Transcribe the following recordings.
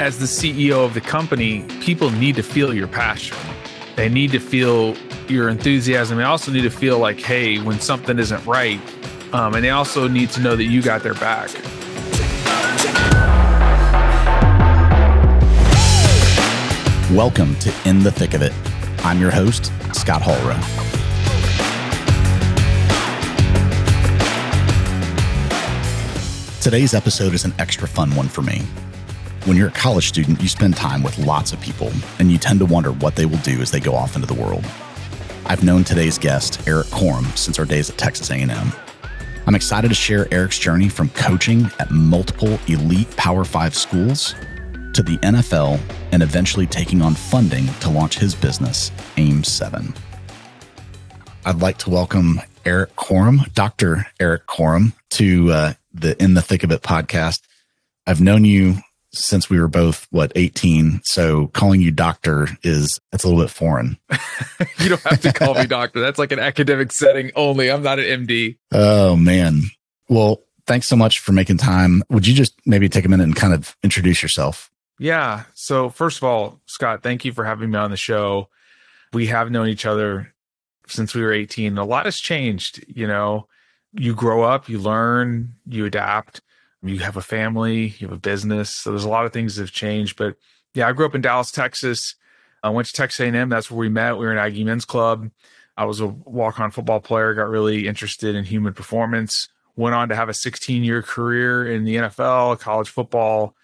as the CEO of the company, people need to feel your passion. They need to feel your enthusiasm. They also need to feel like, hey, when something isn't right, um, and they also need to know that you got their back. Welcome to In the Thick of It. I'm your host, Scott Hallrow. Today's episode is an extra fun one for me. When you're a college student, you spend time with lots of people, and you tend to wonder what they will do as they go off into the world. I've known today's guest, Erik Korem, since our days at Texas A&M. I'm excited to share Erik's journey from coaching at multiple elite Power 5 schools to the NFL and eventually taking on funding to launch his business, AIM7. I'd like to welcome Erik Korem, Dr. Erik Korem, to uh, the In the Thick of It podcast. I've known you since we were both what 18 so calling you doctor is it's a little bit foreign. You don't have to call me doctor. That's like an academic setting only. I'm not an md oh man. Well thanks so much for making time. Would you just maybe take a minute and kind of introduce yourself? Yeah. So first of all scott thank you for having me on the show. We have known each other since we were 18 a lot has changed you know. You grow up you learn you adapt you have a family, you have a business. So there's a lot of things that have changed. But yeah, I grew up in Dallas, Texas. I went to Texas A&M. That's where we met. We were in Aggie Men's Club. I was a walk-on football player. Got really interested in human performance. Went on to have a 16-year career in the NFL, college football,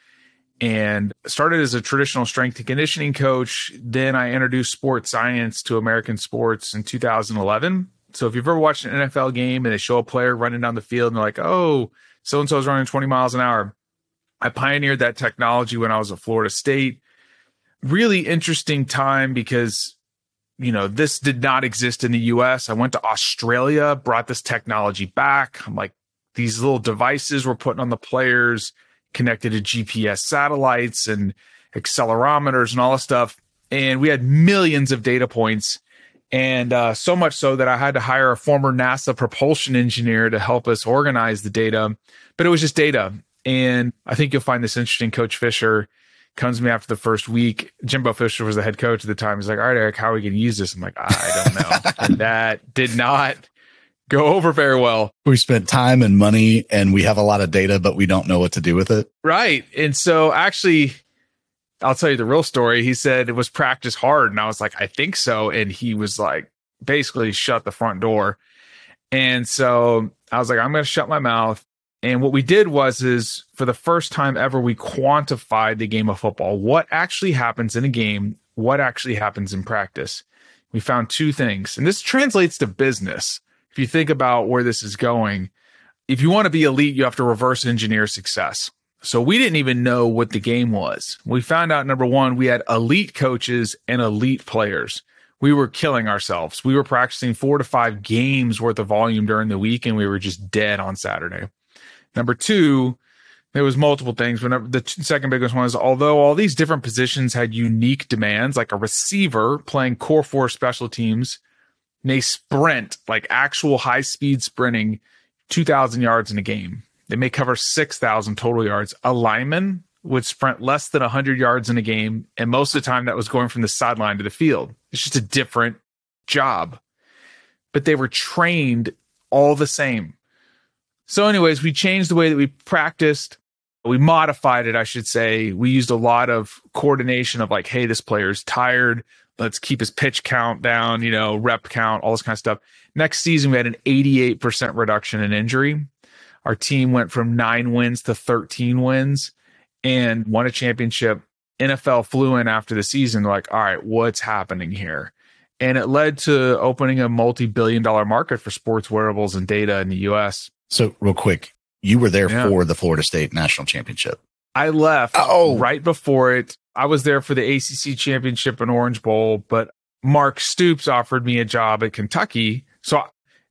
and started as a traditional strength and conditioning coach. Then I introduced sports science to American sports in 2011. So if you've ever watched an NFL game and they show a player running down the field and they're like, "Oh," so and so is running 20 miles an hour. I pioneered that technology when I was at Florida State. Really interesting time because, you know, this did not exist in the US. I went to Australia, brought this technology back. I'm like, these little devices we're putting on the players connected to GPS satellites and accelerometers and all this stuff. And we had millions of data points and uh, so much so that I had to hire a former NASA propulsion engineer to help us organize the data. But it was just data. And I think you'll find this interesting. Coach Fisher comes to me after the first week. Jimbo Fisher was the head coach at the time. He's like, All right, Erik, how are we going to use this? I'm like, I don't know. and that did not go over very well. We spent time and money and we have a lot of data, but we don't know what to do with it. Right. And so actually, I'll tell you the real story. He said it was practice hard. And I was like, I think so. And he was like, basically shut the front door. And so I was like, I'm going to shut my mouth. And what we did was, is for the first time ever, we quantified the game of football. What actually happens in a game? What actually happens in practice? We found two things. And this translates to business. If you think about where this is going, if you want to be elite, you have to reverse engineer success. So we didn't even know what the game was. We found out number one, we had elite coaches and elite players. We were killing ourselves. We were practicing four to five games worth of volume during the week, and we were just dead on Saturday. Number two, there was multiple things. Whenever the second biggest one is, although all these different positions had unique demands, like a receiver playing core four special teams, may sprint like actual high speed sprinting, two thousand yards in a game they may cover 6,000 total yards. A lineman would sprint less than 100 yards in a game. And most of the time, that was going from the sideline to the field. It's just a different job. But they were trained all the same. So, anyways, we changed the way that we practiced. We modified it, I should say. We used a lot of coordination of like, hey, this player's tired. Let's keep his pitch count down, you know, rep count, all this kind of stuff. Next season, we had an 88% reduction in injury. Our team went from nine wins to 13 wins and won a championship. NFL flew in after the season, like, all right, what's happening here? And it led to opening a multi billion dollar market for sports wearables and data in the US. So, real quick, you were there yeah. for the Florida State National Championship. I left oh. right before it. I was there for the ACC Championship and Orange Bowl, but Mark Stoops offered me a job at Kentucky. So,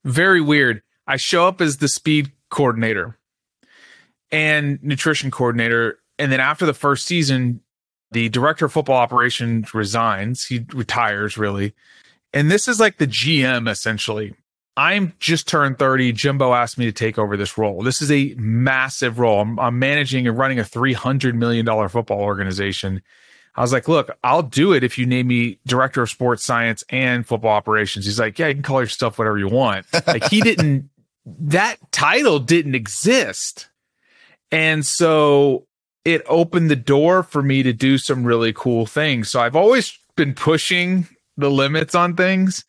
very weird. I show up as the speed coordinator and nutrition coordinator. And then after the first season, the director of football operations resigns. He retires, really. And this is like the GM essentially. I'm just turned 30. Jimbo asked me to take over this role. This is a massive role. I'm, I'm managing and running a $300 million football organization. I was like, look, I'll do it if you name me director of sports science and football operations. He's like, yeah, you can call yourself whatever you want. like he didn't, that title didn't exist. And so it opened the door for me to do some really cool things. So I've always been pushing the limits on things.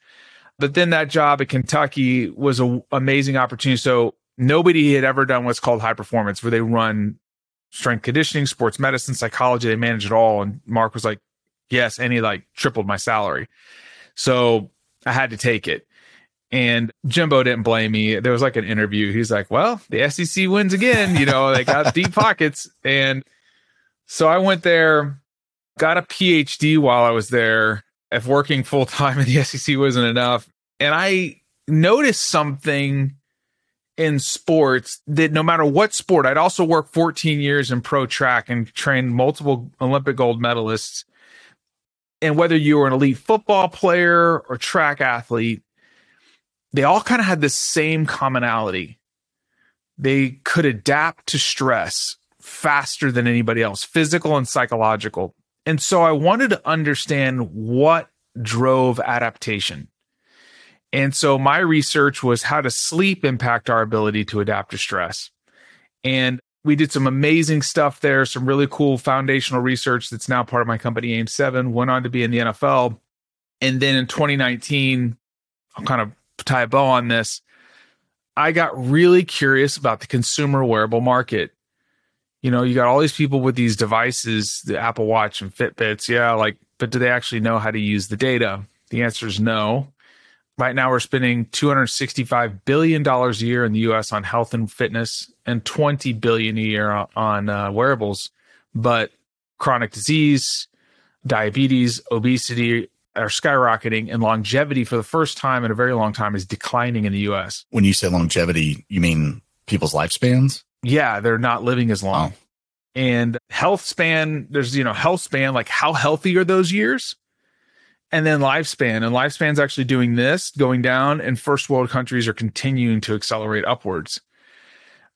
But then that job at Kentucky was an amazing opportunity. So nobody had ever done what's called high performance, where they run strength conditioning, sports medicine, psychology. They manage it all. And Mark was like, yes. And he like tripled my salary. So I had to take it. And Jimbo didn't blame me. There was like an interview. He's like, well, the SEC wins again. You know, they got deep pockets. And so I went there, got a PhD while I was there if working full time in the SEC wasn't enough. And I noticed something in sports that no matter what sport, I'd also worked 14 years in pro track and trained multiple Olympic gold medalists. And whether you were an elite football player or track athlete, they all kind of had the same commonality. They could adapt to stress faster than anybody else, physical and psychological. And so I wanted to understand what drove adaptation. And so my research was how does sleep impact our ability to adapt to stress? And we did some amazing stuff there, some really cool foundational research that's now part of my company, AIM7, went on to be in the NFL. And then in 2019, I'll kind of tie a bow on this. I got really curious about the consumer wearable market you know, you got all these people with these devices, the Apple Watch and Fitbits. Yeah, like, but do they actually know how to use the data? The answer is no. Right now, we're spending $265 billion a year in the US on health and fitness and 20 billion a year on uh, wearables. But chronic disease, diabetes, obesity are skyrocketing, and longevity for the first time in a very long time is declining in the US. When you say longevity, you mean people's lifespans? yeah, they're not living as long. Oh. And health span, there's, you know, health span, like how healthy are those years? And then lifespan, and lifespan's actually doing this, going down, and first world countries are continuing to accelerate upwards.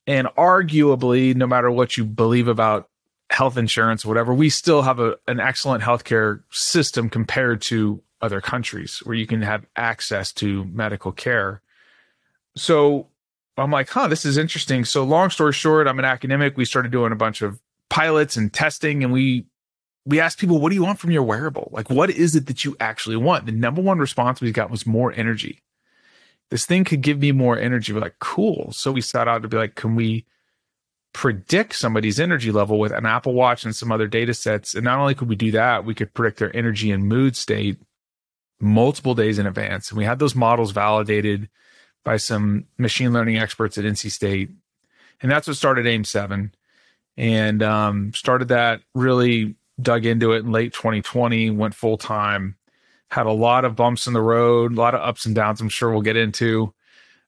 And arguably, no matter what you believe about health insurance, whatever, we still have a, an excellent healthcare system compared to other countries where you can have access to medical care. So I'm like, huh, this is interesting. So, long story short, I'm an academic. We started doing a bunch of pilots and testing, and we we asked people, what do you want from your wearable? Like, what is it that you actually want? The number one response we got was more energy. This thing could give me more energy. We're like, cool. So we set out to be like, can we predict somebody's energy level with an Apple Watch and some other data sets? And not only could we do that, we could predict their energy and mood state multiple days in advance. And we had those models validated by some machine learning experts at NC State. And that's what started AIM7. And um, started that, really dug into it in late 2020, went full time, had a lot of bumps in the road, a lot of ups and downs, I'm sure we'll get into.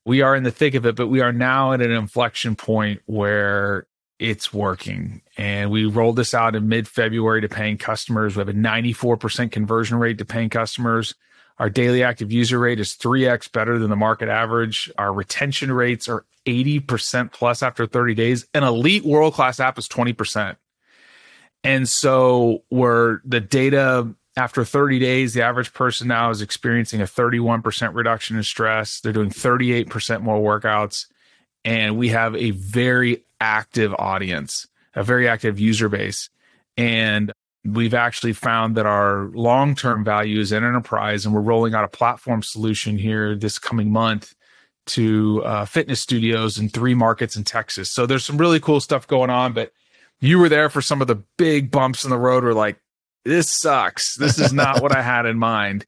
We are in the thick of it, but we are now at an inflection point where it's working. And we rolled this out in mid February to paying customers. We have a 94% conversion rate to paying customers. Our daily active user rate is 3x better than the market average. Our retention rates are 80% plus after 30 days. An elite world class app is 20%. And so, where the data after 30 days, the average person now is experiencing a 31% reduction in stress. They're doing 38% more workouts. And we have a very active audience, a very active user base. And we've actually found that our long-term value is in enterprise and we're rolling out a platform solution here this coming month to uh, fitness studios in three markets in texas so there's some really cool stuff going on but you were there for some of the big bumps in the road where, like this sucks this is not what i had in mind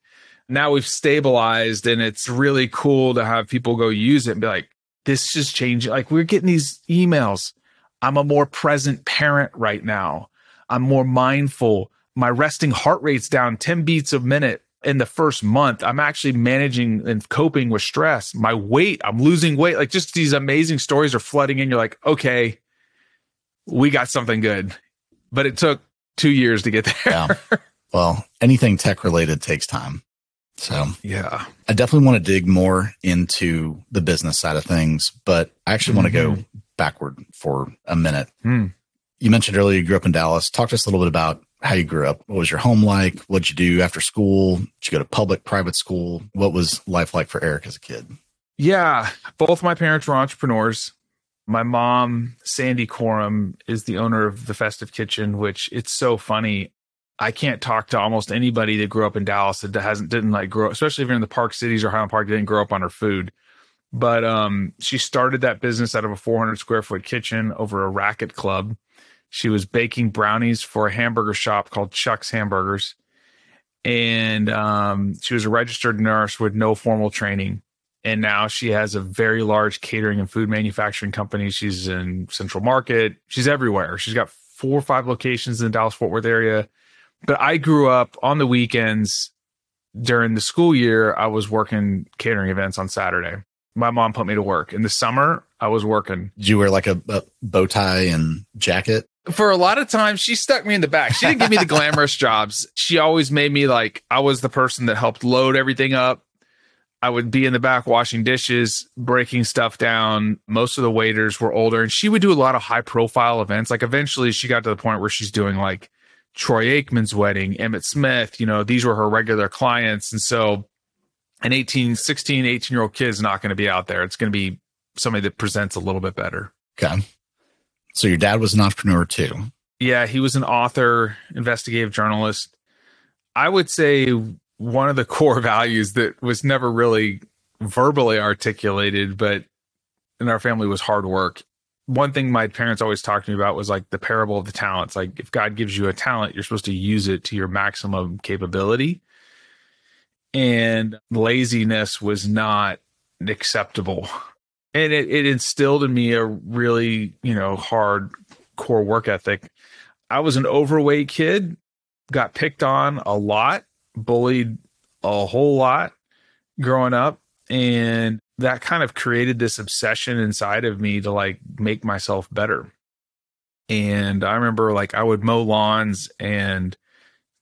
now we've stabilized and it's really cool to have people go use it and be like this just changed like we're getting these emails i'm a more present parent right now I'm more mindful. My resting heart rate's down 10 beats a minute in the first month. I'm actually managing and coping with stress. My weight, I'm losing weight. Like just these amazing stories are flooding in. You're like, okay, we got something good. But it took two years to get there. yeah. Well, anything tech related takes time. So, yeah, I definitely want to dig more into the business side of things, but I actually want to go Mm-hmm. backward for a minute. Hmm. You mentioned earlier you grew up in Dallas. Talk to us a little bit about how you grew up. What was your home like? What'd you do after school? Did you go to public, private school? What was life like for Erik as a kid? Yeah, both my parents were entrepreneurs. My mom, Sandy Korem, is the owner of the Festive Kitchen, which it's so funny. I can't talk to almost anybody that grew up in Dallas that hasn't didn't like grow, especially if you're in the Park Cities or Highland Park, didn't grow up on her food. But um, she started that business out of a 400 square foot kitchen over a racket club. She was baking brownies for a hamburger shop called Chuck's Hamburgers, and um, she was a registered nurse with no formal training and now she has a very large catering and food manufacturing company. She's in Central Market. She's everywhere. She's got four or five locations in the Dallas Fort Worth area. But I grew up on the weekends during the school year. I was working catering events on Saturday. My mom put me to work. In the summer, I was working. Did you wear like a, a bow tie and jacket? For a lot of times, she stuck me in the back. She didn't give me the glamorous jobs. She always made me like I was the person that helped load everything up. I would be in the back washing dishes, breaking stuff down. Most of the waiters were older, and she would do a lot of high profile events. Like eventually, she got to the point where she's doing like Troy Aikman's wedding, Emmitt Smith. You know, these were her regular clients. And so an 18, 16, 18 year old kid is not going to be out there. It's going to be somebody that presents a little bit better. Okay. So your dad was an entrepreneur too. Yeah, he was an author, investigative journalist. I would say one of the core values that was never really verbally articulated, but in our family was hard work. One thing my parents always talked to me about was like the parable of the talents. Like if God gives you a talent, you're supposed to use it to your maximum capability. And laziness was not acceptable. And it, it instilled in me a really, you know, hard core work ethic. I was an overweight kid, got picked on a lot, bullied a whole lot growing up. And that kind of created this obsession inside of me to like make myself better. And I remember like I would mow lawns and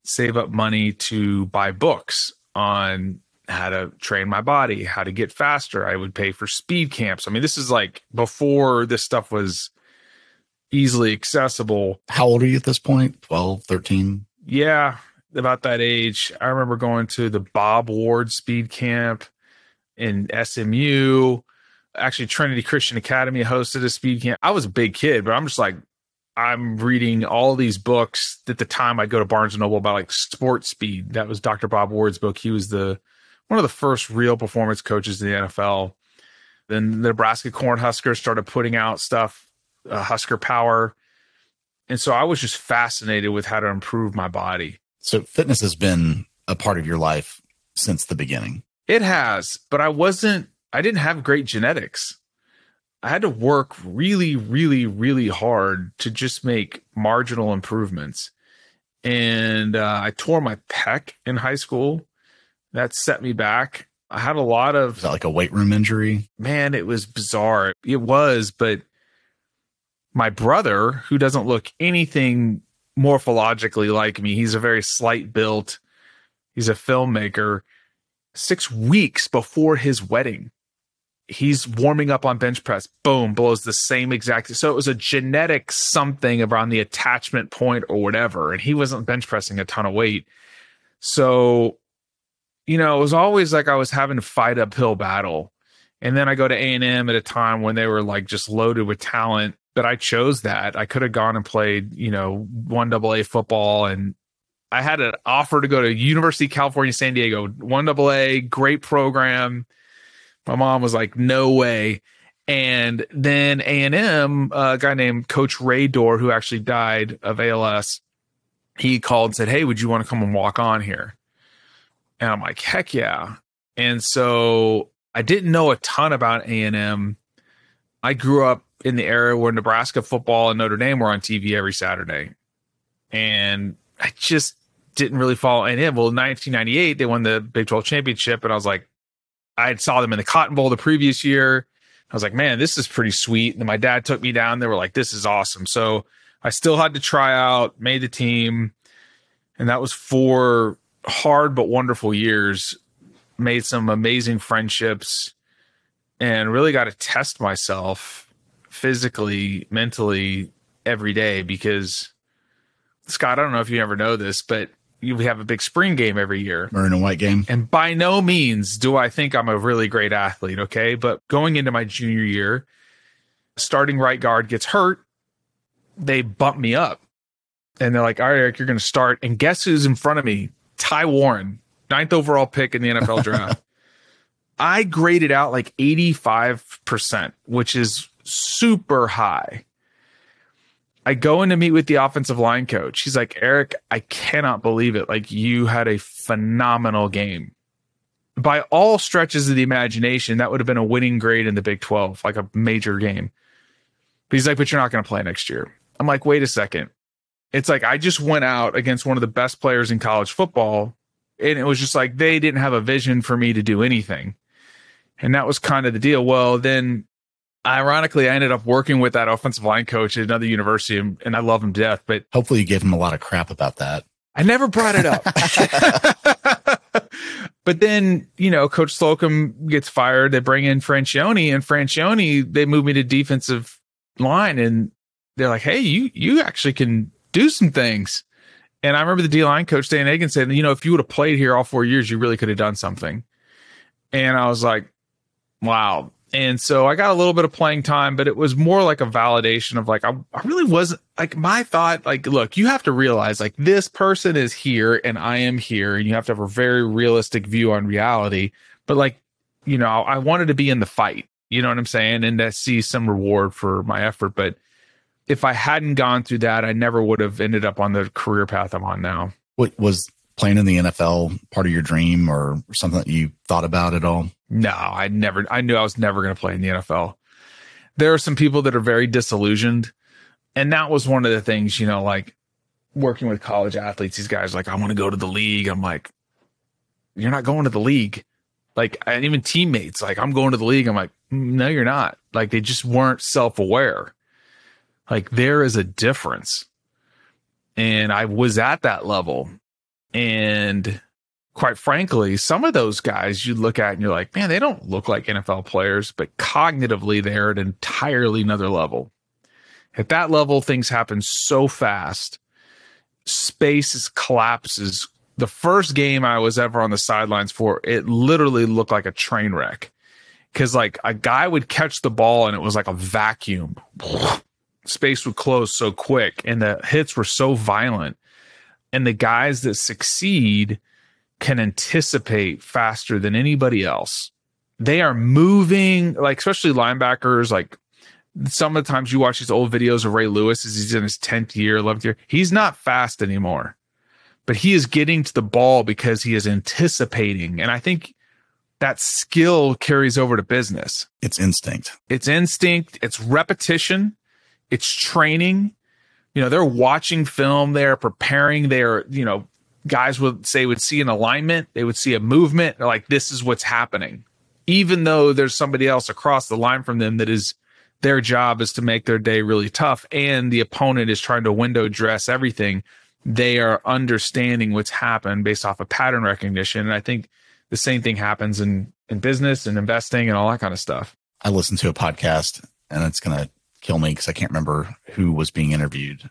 save up money to buy books on how to train my body, how to get faster. I would pay for speed camps. I mean, this is like before this stuff was easily accessible. How old are you at this point? 12, 13? Yeah, about that age. I remember going to the Bob Ward speed camp in SMU. Actually, Trinity Christian Academy hosted a speed camp. I was a big kid, but I'm just like, I'm reading all these books. At the time, I'd go to Barnes and Noble about like sports speed. That was Dr. Bob Ward's book. He was the one of the first real performance coaches in the NFL. Then the Nebraska Cornhuskers started putting out stuff, uh, Husker Power. And so I was just fascinated with how to improve my body. So fitness has been a part of your life since the beginning. It has, but I wasn't, I didn't have great genetics. I had to work really, really, really hard to just make marginal improvements. And uh, I tore my pec in high school. That set me back. I had a lot of like a weight room injury? man, it was bizarre. It was, but my brother, who doesn't look anything morphologically like me, he's a very slight built, he's a filmmaker. Six weeks before his wedding, he's warming up on bench press. Boom, blows the same exact. So it was a genetic something around the attachment point or whatever. And he wasn't bench pressing a ton of weight. So, you know, it was always like I was having to fight uphill battle. And then I go to A&M at a time when they were like just loaded with talent. But I chose that. I could have gone and played, you know, one double A football and I had an offer to go to University of California, San Diego, one double A, great program. My mom was like, no way. And then A&M, a guy named Coach Ray Dorr, who actually died of ALS, he called and said, Hey, would you want to come and walk on here? And I'm like, heck yeah. And so I didn't know a ton about A&M. I grew up in the era where Nebraska football and Notre Dame were on TV every Saturday. And I just didn't really follow A&M. Well, in 1998, they won the Big 12 championship. And I was like, I saw them in the Cotton Bowl the previous year. I was like, man, this is pretty sweet. And my dad took me down. They were like, this is awesome. So I still had to try out, made the team. And that was four hard but wonderful years. made some amazing friendships, and really got to test myself physically, mentally every day because Scott, I don't know if you ever know this, but you have a big spring game every year. Maroon and white game. And by no means do I think I'm a really great athlete. Okay. But going into my junior year, starting right guard gets hurt. They bump me up. And they're like, all right, Erik, you're going to start. And guess who's in front of me? Ty Warren, ninth overall pick in the NFL draft. I graded out like 85%, which is super high. I go in to meet with the offensive line coach. He's like, Erik, I cannot believe it. Like, you had a phenomenal game. By all stretches of the imagination, that would have been a winning grade in the Big 12, like a major game. But he's like, but you're not going to play next year. I'm like, wait a second. It's like I just went out against one of the best players in college football. And it was just like they didn't have a vision for me to do anything. And that was kind of the deal. Well, then ironically, I ended up working with that offensive line coach at another university and, and I love him to death. But hopefully you gave him a lot of crap about that. I never brought it up. but then, you know, Coach Slocum gets fired. They bring in Franchione and Franchione, they move me to defensive line and they're like, Hey, you, you actually can do some things. And I remember the D line coach, Dan Egan, said, you know, if you would have played here all four years, you really could have done something. And I was like, wow. And so I got a little bit of playing time, but it was more like a validation of like, I, I really wasn't like my thought, like, look, you have to realize like this person is here and I am here, and you have to have a very realistic view on reality. But like, you know, I wanted to be in the fight, you know what I'm saying? And to see some reward for my effort. But if I hadn't gone through that, I never would have ended up on the career path I'm on now. What was playing in the NFL part of your dream or something that you thought about at all? No, I never, I knew I was never going to play in the NFL. There are some people that are very disillusioned. And that was one of the things, you know, like working with college athletes, these guys like, I want to go to the league. I'm like, you're not going to the league. Like, and even teammates, like, I'm going to the league. I'm like, mm, no, you're not. Like, they just weren't self aware. Like, there is a difference. And I was at that level. And quite frankly, some of those guys you look at and you're like, man, they don't look like NFL players, but cognitively they're at an entirely another level. At that level, things happen so fast. Space collapses. The first game I was ever on the sidelines for, it literally looked like a train wreck. Cause like a guy would catch the ball and it was like a vacuum. Space would close so quick and the hits were so violent. And the guys that succeed can anticipate faster than anybody else. They are moving, like especially linebackers, like some of the times you watch these old videos of Ray Lewis as he's in his 10th year, 11th year, he's not fast anymore, but he is getting to the ball because he is anticipating. And I think that skill carries over to business. It's instinct. It's instinct. It's repetition. It's training. You know, they're watching film. They're preparing. They're, you know, guys would say would see an alignment. They would see a movement. They're like, this is what's happening. Even though there's somebody else across the line from them that is their job is to make their day really tough and the opponent is trying to window dress everything they are understanding what's happened based off of pattern recognition and i think the same thing happens in in business and investing and all that kind of stuff i listened to a podcast and it's going to kill me because i can't remember who was being interviewed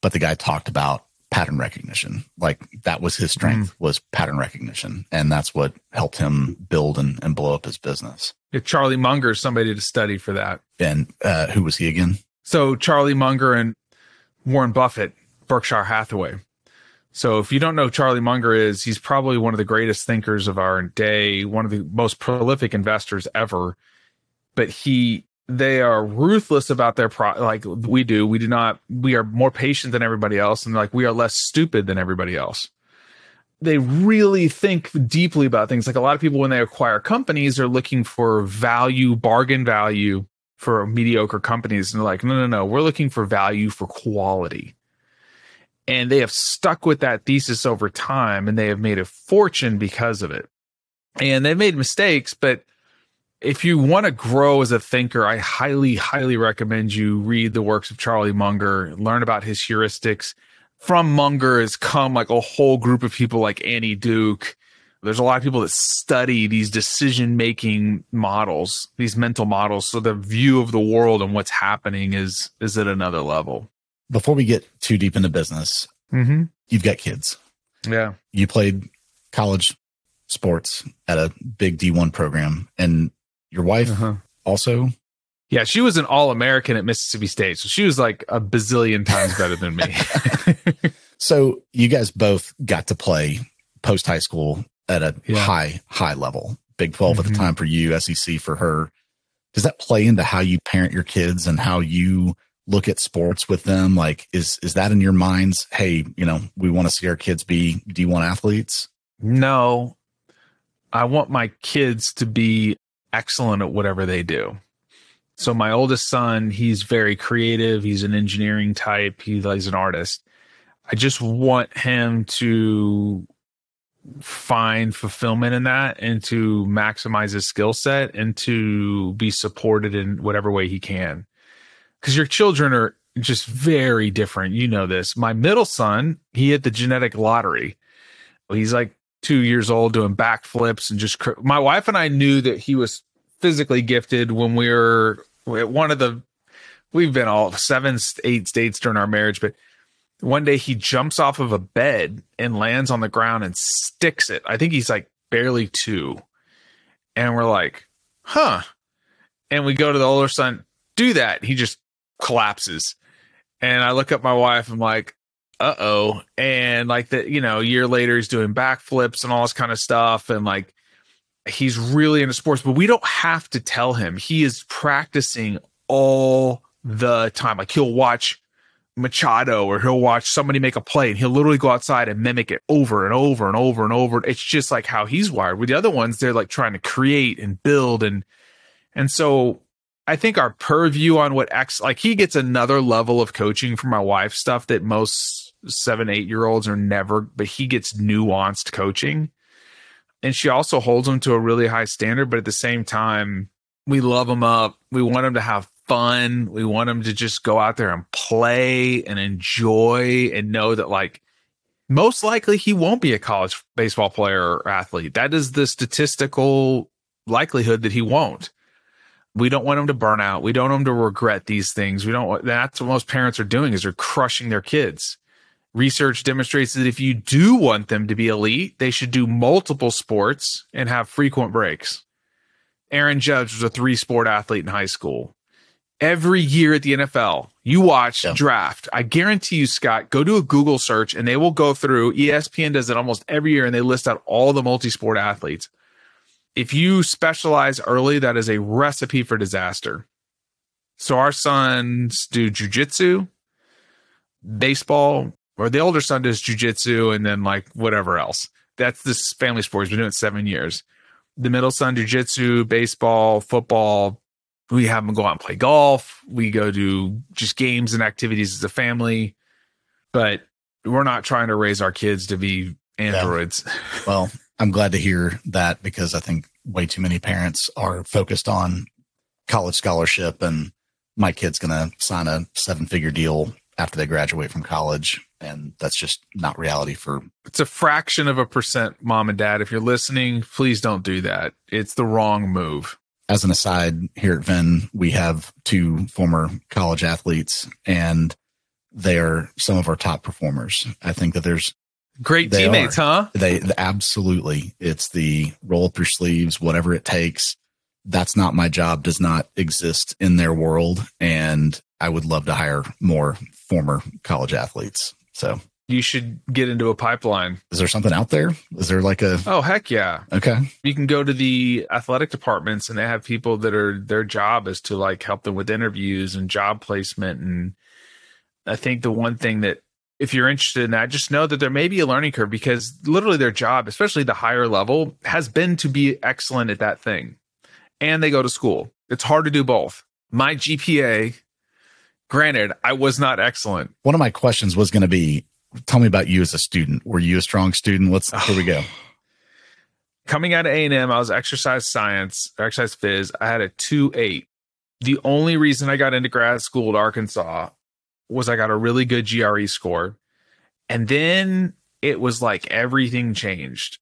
but the guy talked about pattern recognition. Like that was his strength mm. was pattern recognition and that's what helped him build and, and blow up his business. Yeah, charlie munger is somebody to study for that. And uh, who was he again? So charlie munger and warren buffett berkshire hathaway. So if you don't know charlie munger is he's probably one of the greatest thinkers of our day one of the most prolific investors ever. But he they are ruthless about their pro like we do. We do not we are more patient than everybody else and like we are less stupid than everybody else. They really think deeply about things. Like a lot of people when they acquire companies are looking for value bargain value for mediocre companies. And they're like no no no. We're looking for value for quality. And they have stuck with that thesis over time and they have made a fortune because of it. And they've made mistakes but if you want to grow as a thinker, I highly, highly recommend you read the works of Charlie Munger, learn about his heuristics. From Munger has come like a whole group of people like Annie Duke, There's a lot of people that study these decision making models, these mental models. So the view of the world and what's happening is is at another level. Before we get too deep into business, Mm-hmm. you've got kids. Yeah. You played college sports at a big D1 program, and your wife Uh-huh. also. Yeah, she was an All American at Mississippi State, so she was like a bazillion times better than me. So you guys both got to play post high school at a Yeah. high, high level. Big 12 at Mhm. the time for you, SEC for her. Does that play into how you parent your kids and how you look at sports with them? Like, is is that in your minds? Hey, you know, we want to see our kids be D1 athletes. no, I want my kids to be excellent at whatever they do. So my oldest son, he's very creative. He's an engineering type. He, he's an artist. I just want him to find fulfillment in that and to maximize his skill set and to be supported in whatever way he can. Because your children are just very different. You know this. My middle son, he hit the genetic lottery. He's like two years old doing backflips and just. cr- My wife and I knew that he was physically gifted when we were at one of the. We've been all seven, eight states during our marriage, but one day he jumps off of a bed and lands on the ground and sticks it. I think he's like barely two. And we're like, huh. And we go to the older son, do that. He just collapses. And I look at my wife, I'm like, uh oh. And like that, you know, a year later, he's doing backflips and all this kind of stuff. And like, he's really into sports, but we don't have to tell him. He is practicing all the time. Like, he'll watch Machado or he'll watch somebody make a play and he'll literally go outside and mimic it over and over and over and over. It's just like how he's wired. With the other ones, they're like trying to create and build and and so I think our purview on what X like he gets another level of coaching from my wife stuff that most seven, eight year olds are never, but he gets nuanced coaching. And she also holds him to a really high standard, but at the same time, we love him up. We want him to have fun. We want him to just go out there and play and enjoy and know that like most likely he won't be a college baseball player or athlete. That is the statistical likelihood that he won't. We don't want him to burn out. We don't want him to regret these things. We don't that's what most parents are doing is they're crushing their kids. Research demonstrates that if you do want them to be elite, they should do multiple sports and have frequent breaks. Aaron Judge was a three sport athlete in high school. Every year at the NFL, you watch Yeah. draft. I guarantee you, Scott, go do a Google search and they will go through. ESPN does it almost every year and they list out all the multi sport athletes. If you specialize early, that is a recipe for disaster. So our sons do jujitsu, baseball, or the older son does jujitsu, and then like whatever else. That's this family sport. He's been doing it seven years. The middle son, jujitsu, baseball, football. We have them go out and play golf. We go do just games and activities as a family, but we're not trying to raise our kids to be androids. Well, I'm glad to hear that because I think way too many parents are focused on college scholarship and my kid's going to sign a seven figure deal after they graduate from college. And that's just not reality for It's a fraction of a percent, mom and dad. If you're listening, please don't do that. It's the wrong move. as an aside here at Venn, we have two former college athletes and they are some of our top performers. I think that there's Great They teammates, huh? they absolutely it's the roll up your sleeves, whatever it takes. That's not my job, does not exist in their world. And I would love to hire more former college athletes. So You should get into a pipeline. is there something out there? Is there like a Oh, heck yeah. okay? You can go to the athletic departments and they have people that are their job is to like help them with interviews and job placement. And I think the one thing that if you're interested in that, just know that there may be a learning curve because literally their job, especially the higher level, has been to be excellent at that thing. And they go to school. It's hard to do both. My GPA, granted, I was not excellent. One of my questions was going to be tell me about you as a student. Were you a strong student? Let's here we go. coming out of A&M, I was exercise science, exercise phys. I had a 2-8. The only reason I got into grad school at Arkansas was I got a really good GRE score. And then it was like everything changed.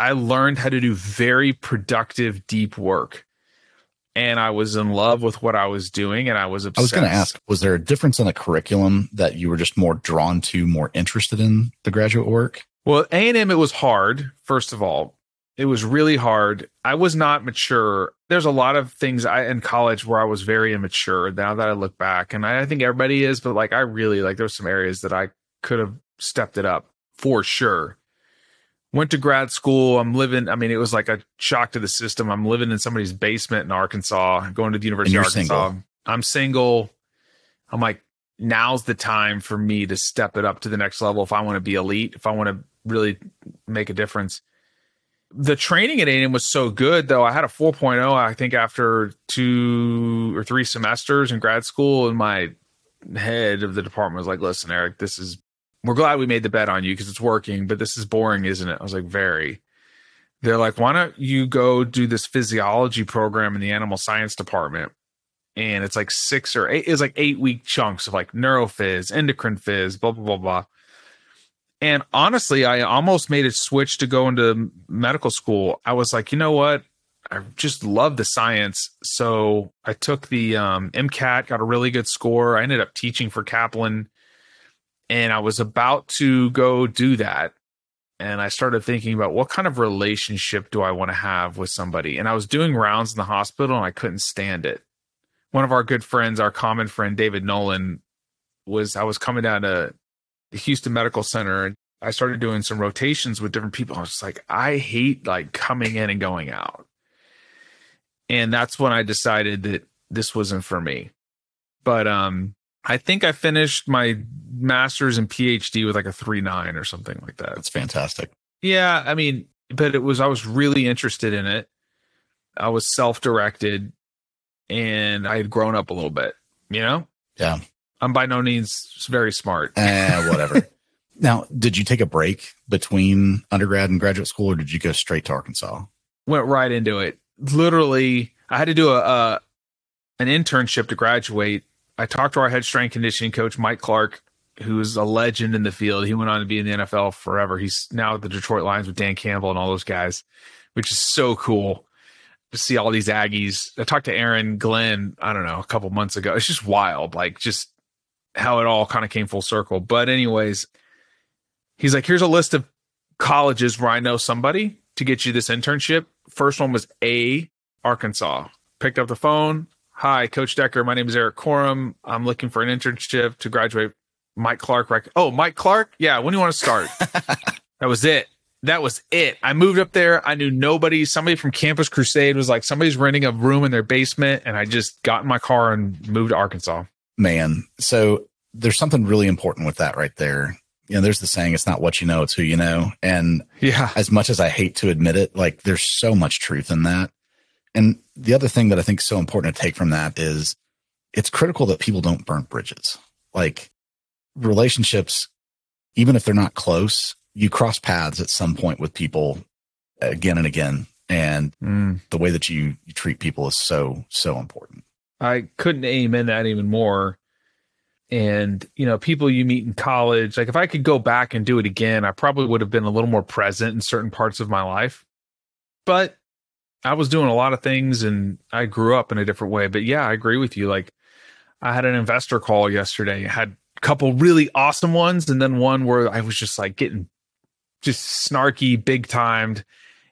I learned how to do very productive, deep work. And I was in love with what I was doing and I was obsessed. I was going to ask, was there a difference in the curriculum that you were just more drawn to, more interested in the graduate work? Well, A&M, it was hard, first of all. It was really hard. I was not mature. There's a lot of things I in college where I was very immature now that I look back. And I, I think everybody is, but like I really like there's some areas that I could have stepped it up for sure went to grad school. I'm living, I mean, it was like a shock to the system. I'm living in somebody's basement in Arkansas, going to the University of Arkansas. Single. I'm single. I'm like, now's the time for me to step it up to the next level if I want to be elite, if I want to really make a difference. The training at A&M was so good, though. I had a 4.0, I think, after two or three semesters in grad school, and my head of the department was like, listen, Erik, this is we're glad we made the bet on you because it's working, but this is boring, isn't it? I was like, very. They're like, why don't you go do this physiology program in the animal science department? And it's like six or eight, it's like eight week chunks of like neurophys, endocrine phys, blah, blah, blah, blah. And honestly, I almost made a switch to go into medical school. I was like, you know what? I just love the science. So I took the um, MCAT, got a really good score. I ended up teaching for Kaplan and I was about to go do that. And I started thinking about what kind of relationship do I want to have with somebody? And I was doing rounds in the hospital and I couldn't stand it. One of our good friends, our common friend, David Nolan, was I was coming down to the Houston Medical Center and I started doing some rotations with different people. I was like, I hate like coming in and going out. And that's when I decided that this wasn't for me. But um I think I finished my master's and PhD with like a three nine or something like that. That's fantastic. Yeah, I mean, but it was I was really interested in it. I was self directed, and I had grown up a little bit. You know. Yeah. I'm by no means very smart. Eh, whatever. now, did you take a break between undergrad and graduate school, or did you go straight to Arkansas? Went right into it. Literally, I had to do a, a an internship to graduate I talked to our head strength conditioning coach, Mike Clark, who's a legend in the field. He went on to be in the NFL forever. He's now at the Detroit Lions with Dan Campbell and all those guys, which is so cool to see all these Aggies. I talked to Aaron Glenn, I don't know, a couple months ago. It's just wild, like just how it all kind of came full circle. But, anyways, he's like, here's a list of colleges where I know somebody to get you this internship. First one was A, Arkansas. Picked up the phone, Hi, Coach Decker. My name is Erik Korem. I'm looking for an internship to graduate. Mike Clark. Rec- oh, Mike Clark. Yeah. When do you want to start? that was it. That was it. I moved up there. I knew nobody. Somebody from Campus Crusade was like, somebody's renting a room in their basement. And I just got in my car and moved to Arkansas. Man. So there's something really important with that right there. You know, there's the saying, it's not what you know, it's who you know. And yeah, as much as I hate to admit it, like there's so much truth in that. And the other thing that I think is so important to take from that is it's critical that people don't burn bridges. Like relationships, even if they're not close, you cross paths at some point with people again and again. And mm. the way that you, you treat people is so, so important. I couldn't amen that even more. And, you know, people you meet in college, like if I could go back and do it again, I probably would have been a little more present in certain parts of my life. But I was doing a lot of things and I grew up in a different way. But yeah, I agree with you. Like I had an investor call yesterday, I had a couple really awesome ones, and then one where I was just like getting just snarky, big timed.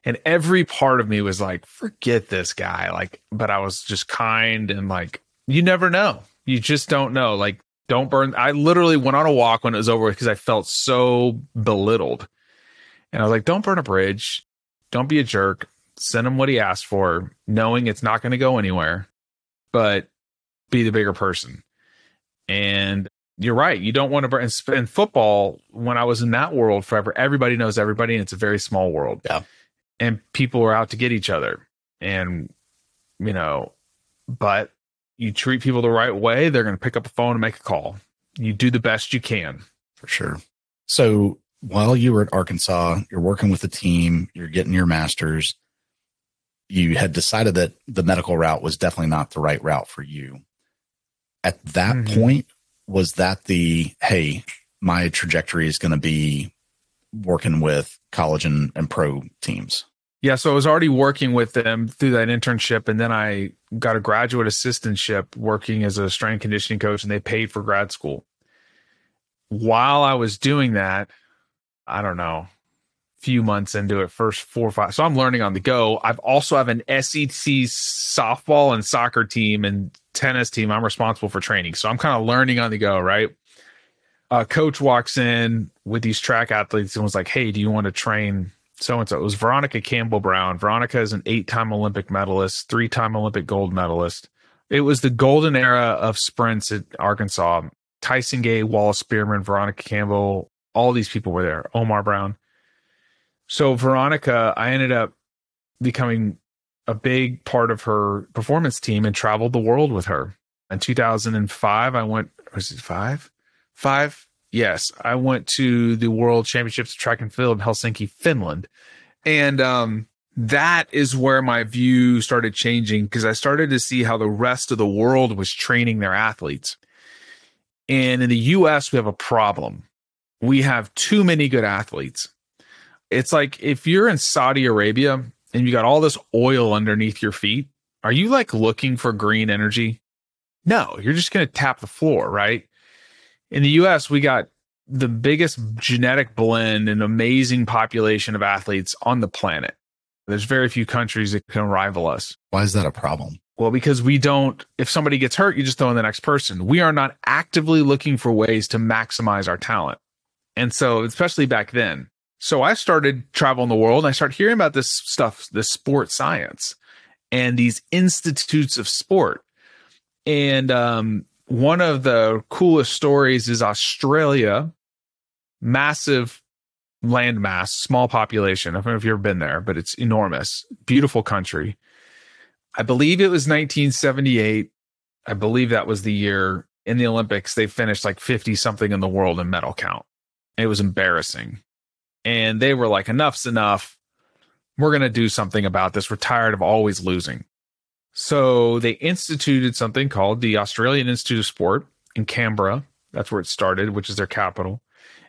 And every part of me was like, forget this guy. Like, but I was just kind and like, you never know. You just don't know. Like, don't burn. I literally went on a walk when it was over because I felt so belittled. And I was like, don't burn a bridge. Don't be a jerk send him what he asked for, knowing it's not going to go anywhere, but be the bigger person. And you're right. You don't want to spend football. When I was in that world forever, everybody knows everybody, and it's a very small world. Yeah. And people are out to get each other. And, you know, but you treat people the right way, they're going to pick up a phone and make a call. You do the best you can. For sure. So while you were at Arkansas, you're working with the team, you're getting your master's you had decided that the medical route was definitely not the right route for you. At that mm-hmm. point, was that the hey, my trajectory is going to be working with college and, and pro teams? Yeah, so I was already working with them through that internship, and then I got a graduate assistantship working as a strength conditioning coach, and they paid for grad school. While I was doing that, I don't know, few months into it, first four or five. So I'm learning on the go. I've also have an SEC softball and soccer team and tennis team. I'm responsible for training, so I'm kind of learning on the go, right? A coach walks in with these track athletes and was like, "Hey, do you want to train so and so. It was Veronica Campbell Brown. Veronica is an eight time Olympic medalist, three time Olympic gold medalist. It was the golden era of sprints at Arkansas. Tyson Gay, Wallace Spearmon, Veronica Campbell, all these people were there. Omar Brown. So Veronica, I ended up becoming a big part of her performance team and traveled the world with her. In 2005, I went, was it five? Five? Yes, I went to the World Championships of track and field in Helsinki, Finland. And um, that is where my view started changing because I started to see how the rest of the world was training their athletes. And in the US, we have a problem. We have too many good athletes. It's like if you're in Saudi Arabia and you got all this oil underneath your feet, are you like looking for green energy? No, you're just going to tap the floor, right? in the US, we got the biggest genetic blend and amazing population of athletes on the planet. There's very few countries that can rival us. Why is that a problem? Well, because we don't, if somebody gets hurt, you just throw in the next person. We are not actively looking for ways to maximize our talent. And so, especially back then. So I started traveling the world and I started hearing about this stuff, this sport science and these institutes of sport. And um, one of the coolest stories is Australia, massive landmass, small population. I don't know if you've ever been there, but it's enormous, beautiful country. I believe it was 1978. I believe that was the year in the Olympics they finished like 50 something in the world in medal count. It was embarrassing. And they were like, enough's enough. We're going to do something about this. We're tired of always losing. So they instituted something called the Australian Institute of Sport in Canberra. That's where it started, which is their capital.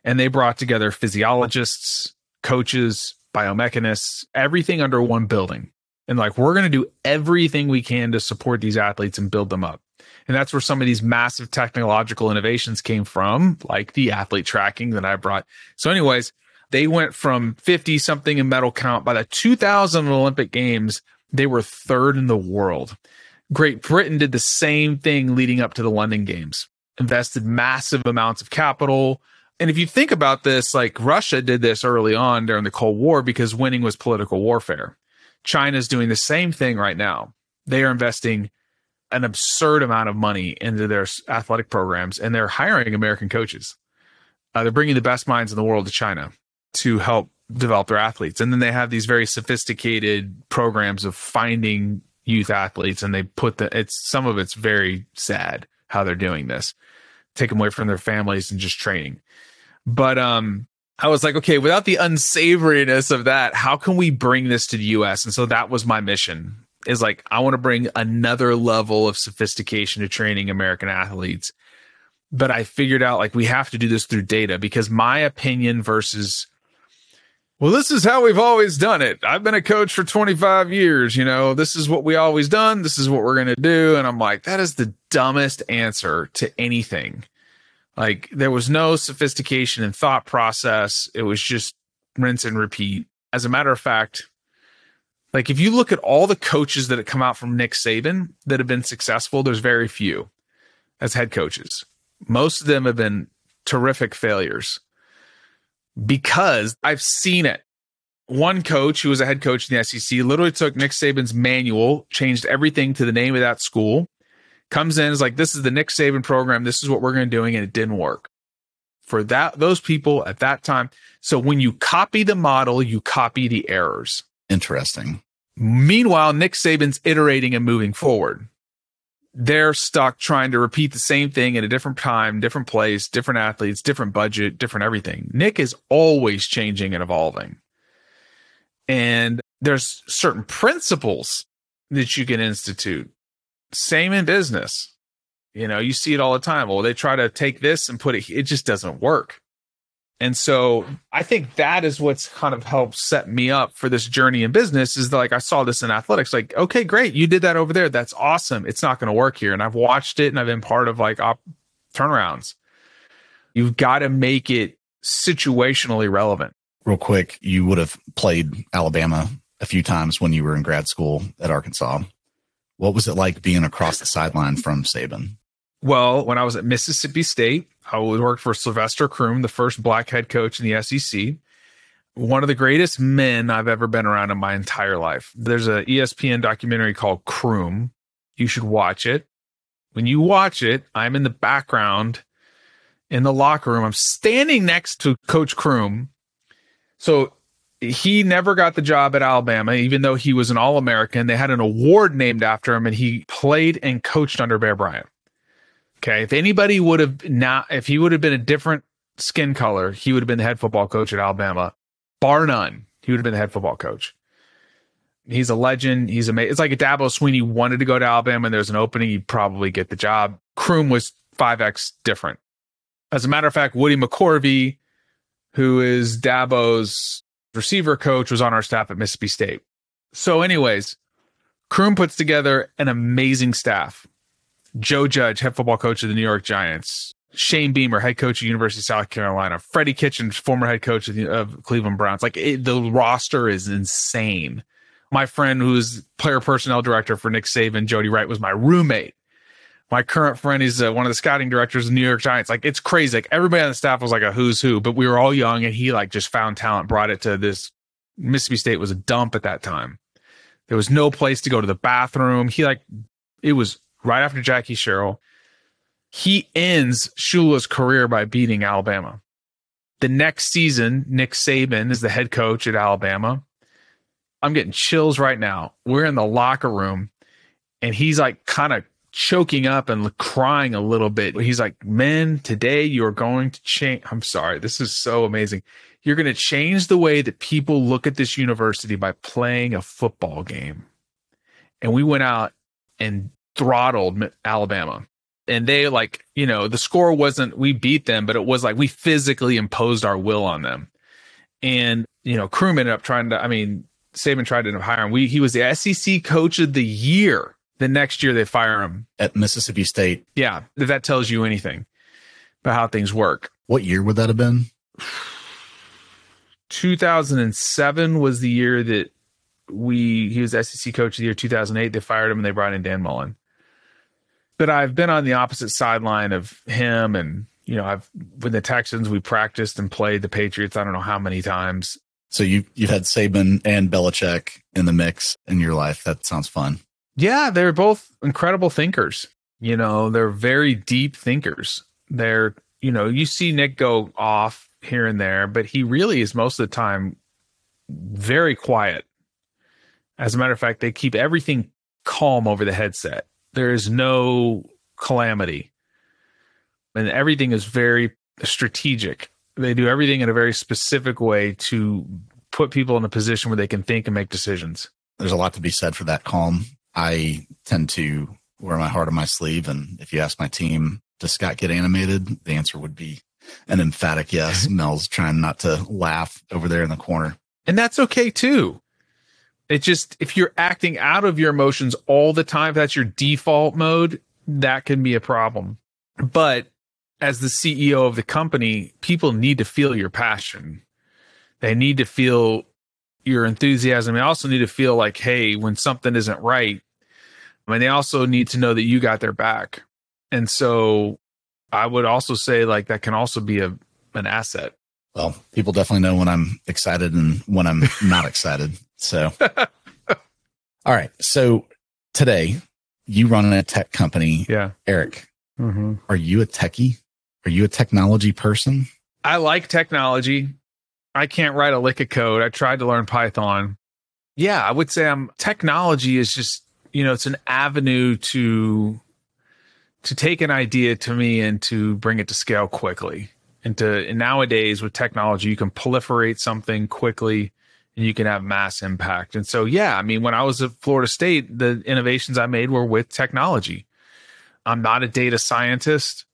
And they brought together physiologists, coaches, biomechanists, everything under one building. And like, we're going to do everything we can to support these athletes and build them up. And that's where some of these massive technological innovations came from, like the athlete tracking that I brought. So, anyways, they went from 50 something in medal count by the 2000 Olympic Games they were third in the world. Great Britain did the same thing leading up to the London Games, invested massive amounts of capital. And if you think about this, like Russia did this early on during the Cold War because winning was political warfare. China's doing the same thing right now. They are investing an absurd amount of money into their athletic programs and they're hiring American coaches. Uh, they're bringing the best minds in the world to China to help develop their athletes. And then they have these very sophisticated programs of finding youth athletes and they put the it's some of it's very sad how they're doing this. Take them away from their families and just training. But um I was like, okay, without the unsavoriness of that, how can we bring this to the US? And so that was my mission. Is like I want to bring another level of sophistication to training American athletes. But I figured out like we have to do this through data because my opinion versus well, this is how we've always done it. I've been a coach for 25 years. You know, this is what we always done. This is what we're going to do. And I'm like, that is the dumbest answer to anything. Like, there was no sophistication in thought process. It was just rinse and repeat. As a matter of fact, like if you look at all the coaches that have come out from Nick Saban that have been successful, there's very few as head coaches. Most of them have been terrific failures because I've seen it. One coach who was a head coach in the SEC literally took Nick Saban's manual, changed everything to the name of that school, comes in is like, this is the Nick Saban program. This is what we're going to doing, and it didn't work for that those people at that time. So when you copy the model, you copy the errors. Interesting. Meanwhile, Nick Saban's iterating and moving forward they're stuck trying to repeat the same thing at a different time, different place, different athletes, different budget, different everything. Nick is always changing and evolving. And there's certain principles that you can institute. Same in business. You know, you see it all the time. Well, they try to take this and put it, it just doesn't work. And so I think that is what's kind of helped set me up for this journey in business is that, like I saw this in athletics, like, okay, great, you did that over there. That's awesome. It's not going to work here. And I've watched it and I've been part of like op- turnarounds. You've got to make it situationally relevant. Real quick, you would have played Alabama a few times when you were in grad school at Arkansas. What was it like being across the sideline from Saban? Well, when I was at Mississippi State, I worked for Sylvester Croom, the first black head coach in the SEC. One of the greatest men I've ever been around in my entire life. There's a ESPN documentary called Croom. You should watch it. When you watch it, I'm in the background in the locker room. I'm standing next to Coach Croom. So he never got the job at Alabama, even though he was an All American. They had an award named after him, and he played and coached under Bear Bryant. Okay. If anybody would have not, if he would have been a different skin color, he would have been the head football coach at Alabama, bar none. He would have been the head football coach. He's a legend. He's amazing. It's like if Dabo Swinney wanted to go to Alabama and there's an opening, he'd probably get the job. Croom was 5X different. As a matter of fact, Woody McCorvey, who is Dabo's receiver coach, was on our staff at Mississippi State. So, anyways, Croom puts together an amazing staff. Joe Judge, head football coach of the New York Giants. Shane Beamer, head coach of University of South Carolina. Freddie Kitchens, former head coach of, the, of Cleveland Browns. Like it, the roster is insane. My friend, who's player personnel director for Nick Saban, Jody Wright, was my roommate. My current friend is uh, one of the scouting directors of the New York Giants. Like it's crazy. Like everybody on the staff was like a who's who, but we were all young, and he like just found talent, brought it to this. Mississippi State was a dump at that time. There was no place to go to the bathroom. He like it was right after Jackie Sherrill. He ends Shula's career by beating Alabama. The next season, Nick Saban is the head coach at Alabama. I'm getting chills right now. We're in the locker room and he's like kind of choking up and crying a little bit. He's like, Men, today you're going to change. I'm sorry. This is so amazing. You're going to change the way that people look at this university by playing a football game. And we went out and throttled Alabama. And they like, you know, the score wasn't we beat them, but it was like we physically imposed our will on them. And, you know, Croom ended up trying to, I mean, Saban tried to hire him. We he was the SEC coach of the year. The next year they fire him. At Mississippi State. Yeah. If that tells you anything about how things work. What year would that have been? 2007 was the year that we he was SEC coach of the year 2008. They fired him and they brought in Dan Mullen but I've been on the opposite sideline of him and you know, I've with the Texans we practiced and played the Patriots I don't know how many times. So you you've had Saban and Belichick in the mix in your life. That sounds fun. Yeah, they're both incredible thinkers. You know, they're very deep thinkers. They're, you know, you see Nick go off here and there, but he really is most of the time very quiet. As a matter of fact, they keep everything calm over the headset there is no calamity. And everything is very strategic. They do everything in a very specific way to put people in a position where they can think and make decisions. There's a lot to be said for that calm. I tend to wear my heart on my sleeve and if you ask my team does scott get animated? the answer would be an emphatic yes. Mel's trying not to laugh over there in the corner. And that's okay too it just if you're acting out of your emotions all the time, if that's your default mode, that can be a problem. But as the CEO of the company, people need to feel your passion. They need to feel your enthusiasm. They also need to feel like, hey, when something isn't right, I mean, they also need to know that you got their back. And so I would also say like that can also be a an asset. Well, people definitely know when I'm excited and when I'm not excited. So, all right. So today you run a tech company. Yeah. Erik, mm-hmm. are you a techie? Are you a technology person? I like technology. I can't write a lick of code. I tried to learn Python. Yeah, I would say I'm technology is just, you know, it's an avenue to to take an idea to me and to bring it to scale quickly. And to and nowadays with technology, you can proliferate something quickly and you can have mass impact. And so, yeah, I mean, when I was at Florida State, the innovations I made were with technology. I'm not a data scientist.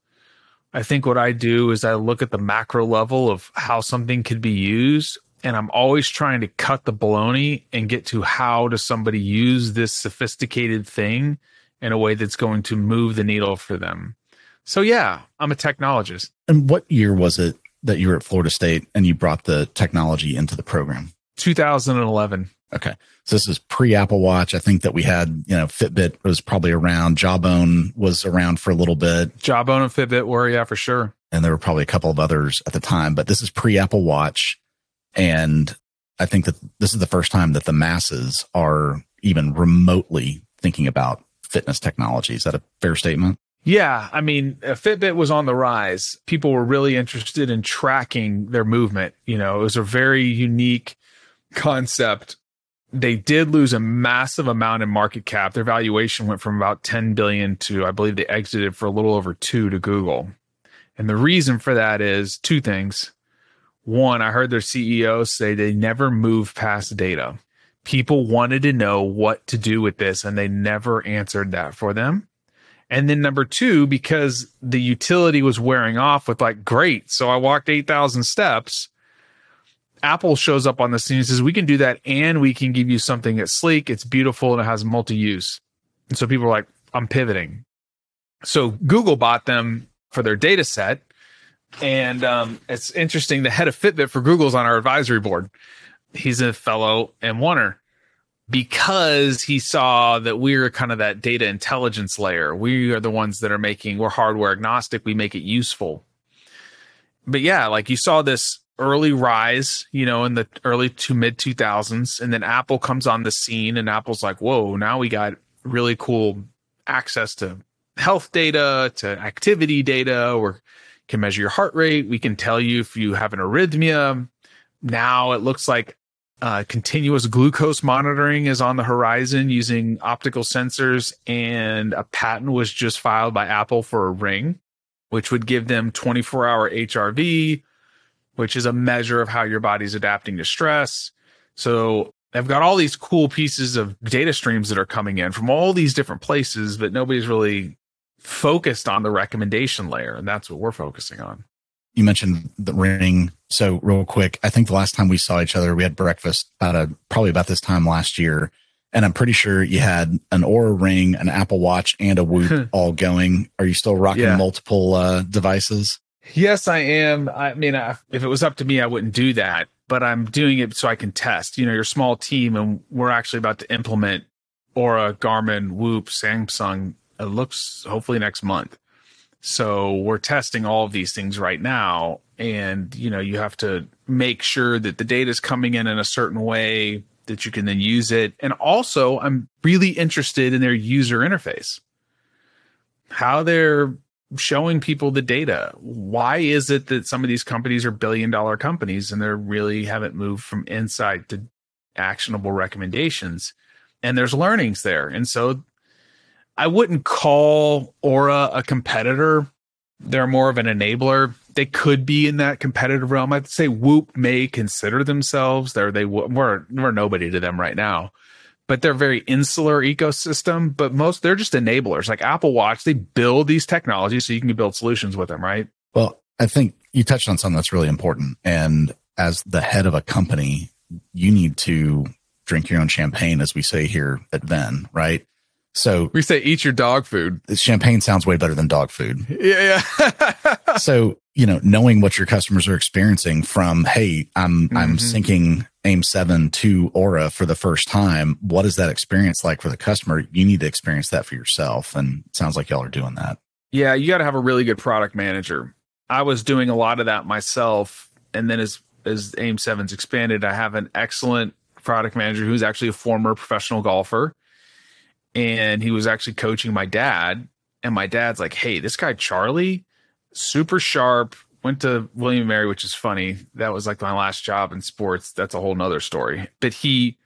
I think what I do is I look at the macro level of how something could be used. And I'm always trying to cut the baloney and get to how does somebody use this sophisticated thing in a way that's going to move the needle for them. So yeah, I'm a technologist. And what year was it that you were at Florida State and you brought the technology into the program? 2011. Okay. So this is pre Apple Watch. I think that we had, you know, Fitbit was probably around. Jawbone was around for a little bit. Jawbone and Fitbit were, yeah, for sure. And there were probably a couple of others at the time, but this is pre Apple Watch. And I think that this is the first time that the masses are even remotely thinking about fitness technology. Is that a fair statement? Yeah, I mean, uh, Fitbit was on the rise. People were really interested in tracking their movement. You know, it was a very unique concept. They did lose a massive amount in market cap. Their valuation went from about 10 billion to I believe they exited for a little over 2 to Google. And the reason for that is two things. One, I heard their CEO say they never move past data. People wanted to know what to do with this and they never answered that for them. And then number two, because the utility was wearing off with like, great. So I walked 8,000 steps. Apple shows up on the scene and says, we can do that. And we can give you something that's sleek, it's beautiful, and it has multi use. And so people are like, I'm pivoting. So Google bought them for their data set. And um, it's interesting. The head of Fitbit for Google's on our advisory board. He's a fellow M1er because he saw that we're kind of that data intelligence layer. We are the ones that are making, we're hardware agnostic, we make it useful. But yeah, like you saw this early rise, you know, in the early to mid 2000s. And then Apple comes on the scene, and Apple's like, whoa, now we got really cool access to health data, to activity data, or can measure your heart rate. We can tell you if you have an arrhythmia. Now it looks like uh, continuous glucose monitoring is on the horizon using optical sensors, and a patent was just filed by Apple for a ring, which would give them 24 hour HRV, which is a measure of how your body's adapting to stress. So they've got all these cool pieces of data streams that are coming in from all these different places, but nobody's really focused on the recommendation layer. And that's what we're focusing on you mentioned the ring. So real quick, I think the last time we saw each other, we had breakfast about a probably about this time last year. And I'm pretty sure you had an Oura ring, an Apple Watch, and a Whoop all going. Are you still rocking yeah. multiple uh, devices? Yes, I am. I mean, I, if it was up to me, I wouldn't do that. But I'm doing it so I can test. You know, you're small team, and we're actually about to implement Oura, Garmin, Whoop, Samsung. It looks hopefully next month. So we're testing all of these things right now. And, you know, you have to make sure that the data is coming in in a certain way that you can then use it. And also, I'm really interested in their user interface, how they're showing people the data. Why is it that some of these companies are billion dollar companies and they really haven't moved from insight to actionable recommendations? And there's learnings there. And so I wouldn't call Oura a competitor. They're more of an enabler. They could be in that competitive realm. I'd say Whoop may consider themselves. They're they we're we're nobody to them right now, but they're very insular ecosystem. But most they're just enablers. Like Apple Watch, they build these technologies so you can build solutions with them, right? Well, I think you touched on something that's really important. And as the head of a company, you need to drink your own champagne, as we say here at Ven, right? So we say eat your dog food. Champagne sounds way better than dog food. Yeah, yeah. so you know, knowing what your customers are experiencing from, hey, I'm mm-hmm. I'm syncing AIM7 to Oura for the first time. What is that experience like for the customer? You need to experience that for yourself, and sounds like y'all are doing that. Yeah, you got to have a really good product manager. I was doing a lot of that myself, and then as as AIM7's expanded, I have an excellent product manager who's actually a former professional golfer and he was actually coaching my dad. And my dad's like, "Hey, this guy Charlie, super sharp. Went to William Mary, which is funny. That was like my last job in sports. That's a whole nother story. But he,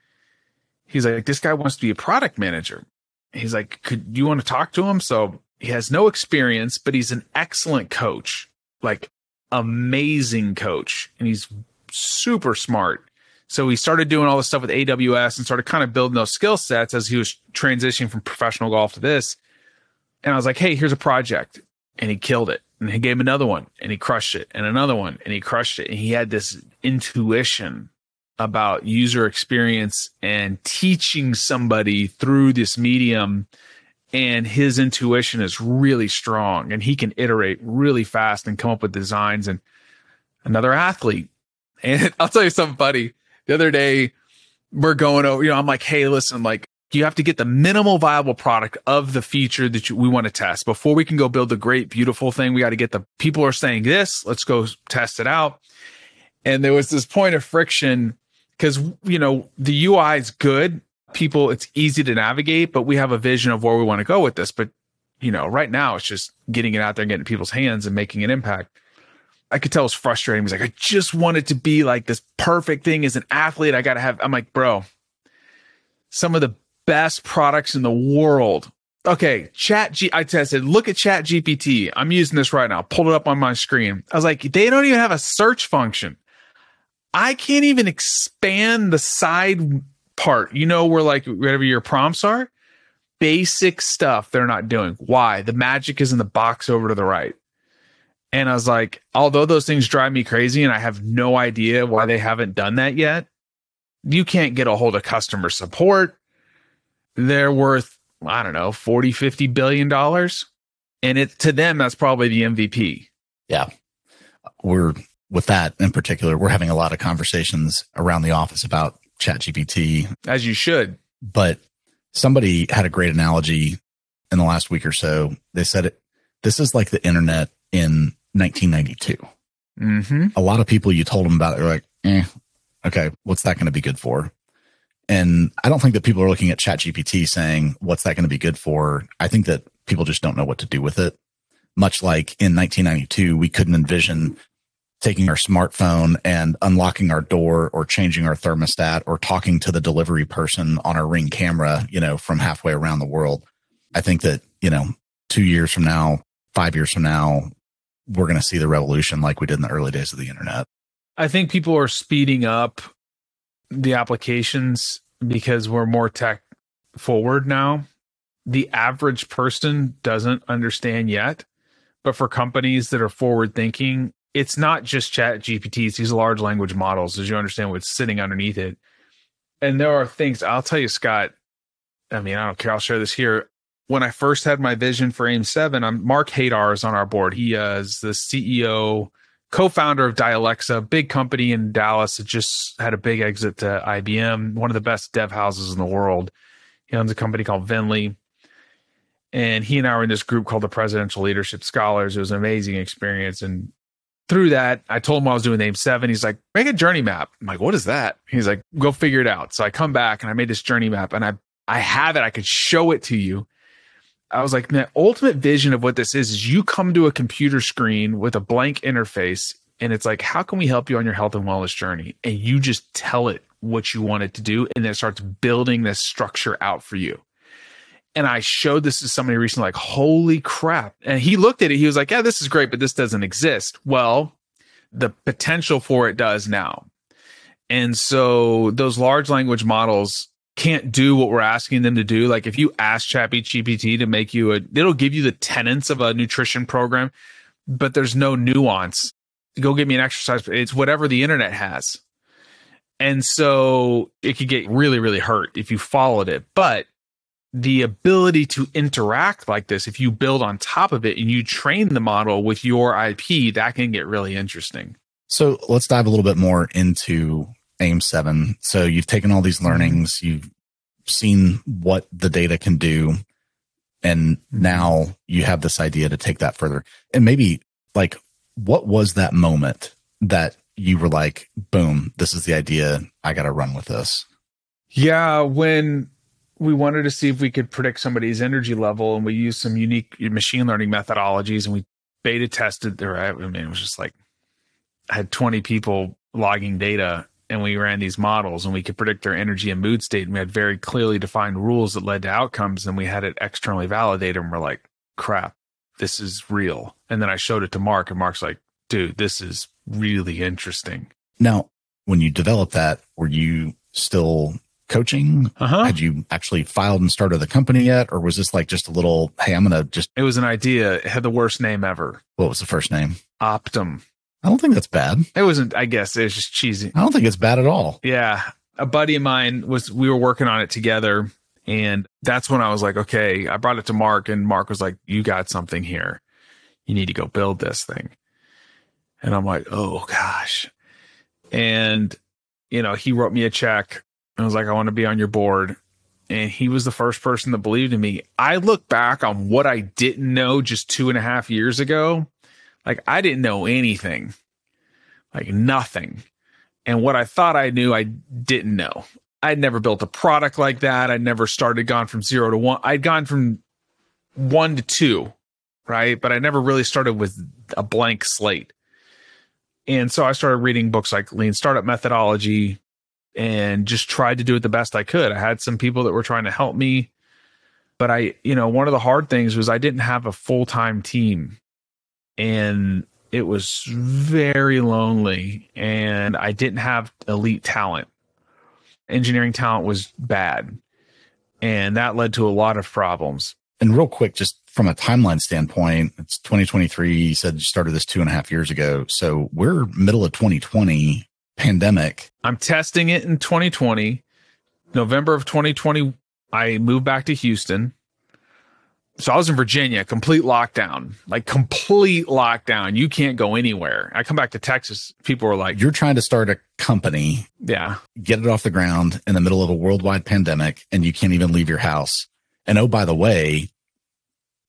he's like, this guy wants to be a product manager. He's like, could you want to talk to him? So he has no experience, but he's an excellent coach, like amazing coach, and he's super smart. So he started doing all this stuff with AWS and started kind of building those skill sets as he was transitioning from professional golf to this. And I was like, hey, here's a project. And he killed it. And he gave another one and he crushed it and another one and he crushed it. And he had this intuition about user experience and teaching somebody through this medium. And his intuition is really strong and he can iterate really fast and come up with designs and another athlete. And I'll tell you something funny. The other day, we're going over, you know, I'm like, hey, listen, like, you have to get the minimal viable product of the feature that you, we want to test before we can go build the great, beautiful thing. We got to get the people are saying this. Let's go test it out. And there was this point of friction because, you know, the UI is good. People, it's easy to navigate, but we have a vision of where we want to go with this. But, you know, right now it's just getting it out there and getting people's hands and making an impact. I could tell it was frustrating. He's like, I just want it to be like this perfect thing as an athlete. I got to have, I'm like, bro, some of the best products in the world. Okay, chat G I tested. Look at ChatGPT. I'm using this right now. Pulled it up on my screen. I was like, they don't even have a search function. I can't even expand the side part. You know, where like whatever your prompts are, basic stuff they're not doing. Why? The magic is in the box over to the right. And I was like, although those things drive me crazy and I have no idea why they haven't done that yet, you can't get a hold of customer support they're worth i don't know 40 50 billion dollars. And it to them that's probably the mvp yeah. We're with that in particular we're having a lot of conversations around the office about ChatGPT as you should. But somebody had a great analogy in the last week or so. They said it this is like the internet in 1992 mm-hmm. a lot of people you told them about it are like eh, okay what's that going to be good for and I don't think that people are looking at ChatGPT saying, what's that going to be good for? I think that people just don't know what to do with it. Much like in 1992, we couldn't envision taking our smartphone and unlocking our door or changing our thermostat or talking to the delivery person on our ring camera, you know, from halfway around the world. I think that, you know, two years from now, five years from now, we're going to see the revolution like we did in the early days of the internet. I think people are speeding up the applications because we're more tech forward now. The average person doesn't understand yet, but for companies that are forward thinking, it's not just ChatGPTs, these large language models, as you understand what's sitting underneath it. And there are things I'll tell you, Scott. I mean, I don't care. I'll share this here. When I first had my vision for AIM7, I'm Mark Haidar is on our board. He is the CEO co-founder of Dialexa, big company in Dallas that just had a big exit to IBM, one of the best dev houses in the world. He owns a company called Vennli. And he and I were in this group called the Presidential Leadership Scholars. It was an amazing experience. And through that, I told him I was doing AIM7. He's like, make a journey map. I'm like, what is that? He's like, go figure it out. So I come back and I made this journey map and I I have it. I could show it to you. I was like, the ultimate vision of what this is is you come to a computer screen with a blank interface, and it's like, how can we help you on your health and wellness journey? And you just tell it what you want it to do, and then it starts building this structure out for you. And I showed this to somebody recently, like, holy crap. And he looked at it, he was like, yeah, this is great, but this doesn't exist. Well, the potential for it does now. And so those large language models can't do what we're asking them to do. Like if you ask ChatGPT to make you a, it'll give you the tenets of a nutrition program, but there's no nuance. Go get me an exercise. It's whatever the internet has. And so it could get really, really hurt if you followed it. But the ability to interact like this, if you build on top of it and you train the model with your IP, that can get really interesting. So let's dive a little bit more into AIM7. So you've taken all these mm-hmm. learnings, you've seen what the data can do, and mm-hmm. now you have this idea to take that further. And maybe like, what was that moment that you were like, boom, this is the idea. I got to run with this? Yeah. When we wanted to see if we could predict somebody's energy level and we used some unique machine learning methodologies and we beta tested there. I mean, it was just like, I had 20 people logging data and we ran these models and we could predict their energy and mood state and we had very clearly defined rules that led to outcomes and we had it externally validated and we're like crap this is real and then i showed it to mark and mark's like dude this is really interesting now when you developed that were you still coaching? Uh-huh. Had you actually filed and started the company yet? Or was this like just a little, hey, I'm going to just, It was an idea. It had the worst name ever. what was the first name? Optum. I don't think that's bad. It wasn't, I guess it was just cheesy. I don't think it's bad at all. Yeah. A buddy of mine was, we were working on it together. And that's when I was like, okay, I brought it to Mark, and Mark was like, you got something here. You need to go build this thing. And I'm like, oh gosh. And, you know, he wrote me a check and was like, I want to be on your board. And he was the first person that believed in me. I look back on what I didn't know just two and a half years ago. Like, I didn't know anything, like nothing. And what I thought I knew, I didn't know. I'd never built a product like that. I'd never started gone from zero to one. I'd gone from one to two, right? But I never really started with a blank slate. And so I started reading books like Lean Startup Methodology and just tried to do it the best I could. I had some people that were trying to help me, but I, you know, one of the hard things was I didn't have a full time team and it was very lonely and I didn't have elite talent. Engineering talent was bad. And that led to a lot of problems. And real quick, just from a timeline standpoint, it's 2023. You said you started this two and a half years ago. So we're middle of 2020 pandemic. I'm testing it in 2020. November of 2020, I moved back to Houston. So I was in Virginia, complete lockdown, like complete lockdown. You can't go anywhere. I come back to Texas, people were like, You're trying to start a company, yeah, get it off the ground in the middle of a worldwide pandemic, and you can't even leave your house. And oh, by the way,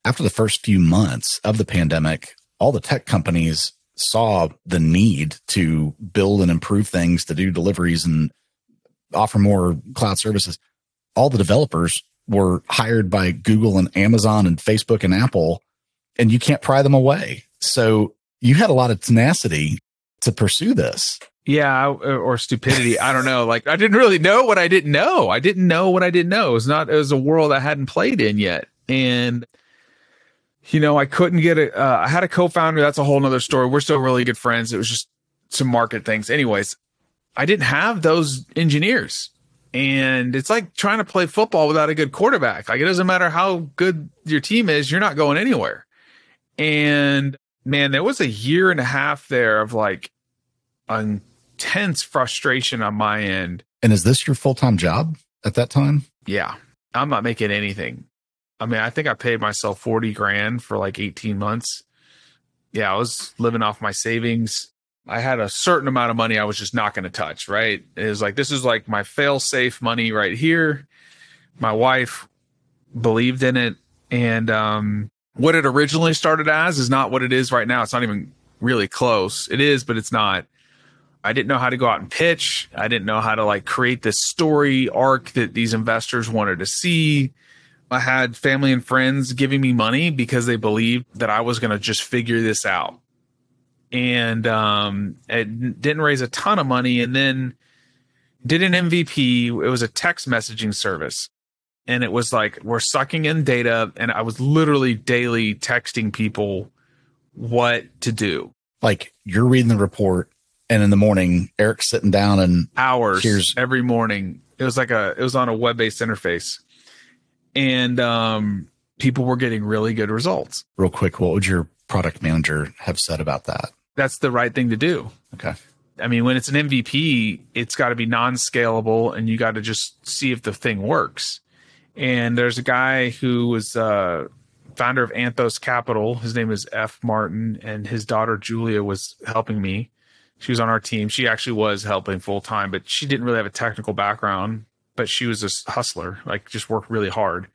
after the first few months of the pandemic, all the tech companies saw the need to build and improve things, to do deliveries and offer more cloud services. All the developers were hired by Google and Amazon and Facebook and Apple, and you can't pry them away. So you had a lot of tenacity to pursue this. Yeah, or stupidity. I don't know. Like I didn't really know what I didn't know. I didn't know what I didn't know. It was not. It was a world I hadn't played in yet, and you know, I couldn't get it. Uh, I had a co-founder. That's a whole nother story. We're still really good friends. It was just some market things. Anyways, I didn't have those engineers, and it's like trying to play football without a good quarterback. Like it doesn't matter how good your team is, you're not going anywhere. And man, there was a year and a half there of like intense frustration on my end. And is this your full time job at that time? Yeah, I'm not making anything. I mean, I think I paid myself 40 grand for like 18 months. Yeah, I was living off my savings. I had a certain amount of money I was just not going to touch, right? It was like, this is like my fail safe money right here. My wife believed in it. And um, what it originally started as is not what it is right now. It's not even really close. It is, but it's not. I didn't know how to go out and pitch. I didn't know how to like create this story arc that these investors wanted to see. I had family and friends giving me money because they believed that I was going to just figure this out. And um, it didn't raise a ton of money. And then did an MVP. It was a text messaging service. And it was like, we're sucking in data. And I was literally daily texting people what to do. Like you're reading the report, and in the morning, Erik's sitting down and Hours every morning. It was like a, it was on a web based interface. And um, people were getting really good results. real quick, what would your product manager have said about that? That's the right thing to do. Okay. I mean, when it's an MVP, it's got to be non scalable and you got to just see if the thing works. And there's a guy who was uh, founder of Anthos Capital. His name is F. Martin, and his daughter Julia was helping me. She was on our team. She actually was helping full time, but she didn't really have a technical background, but she was a hustler, like just worked really hard.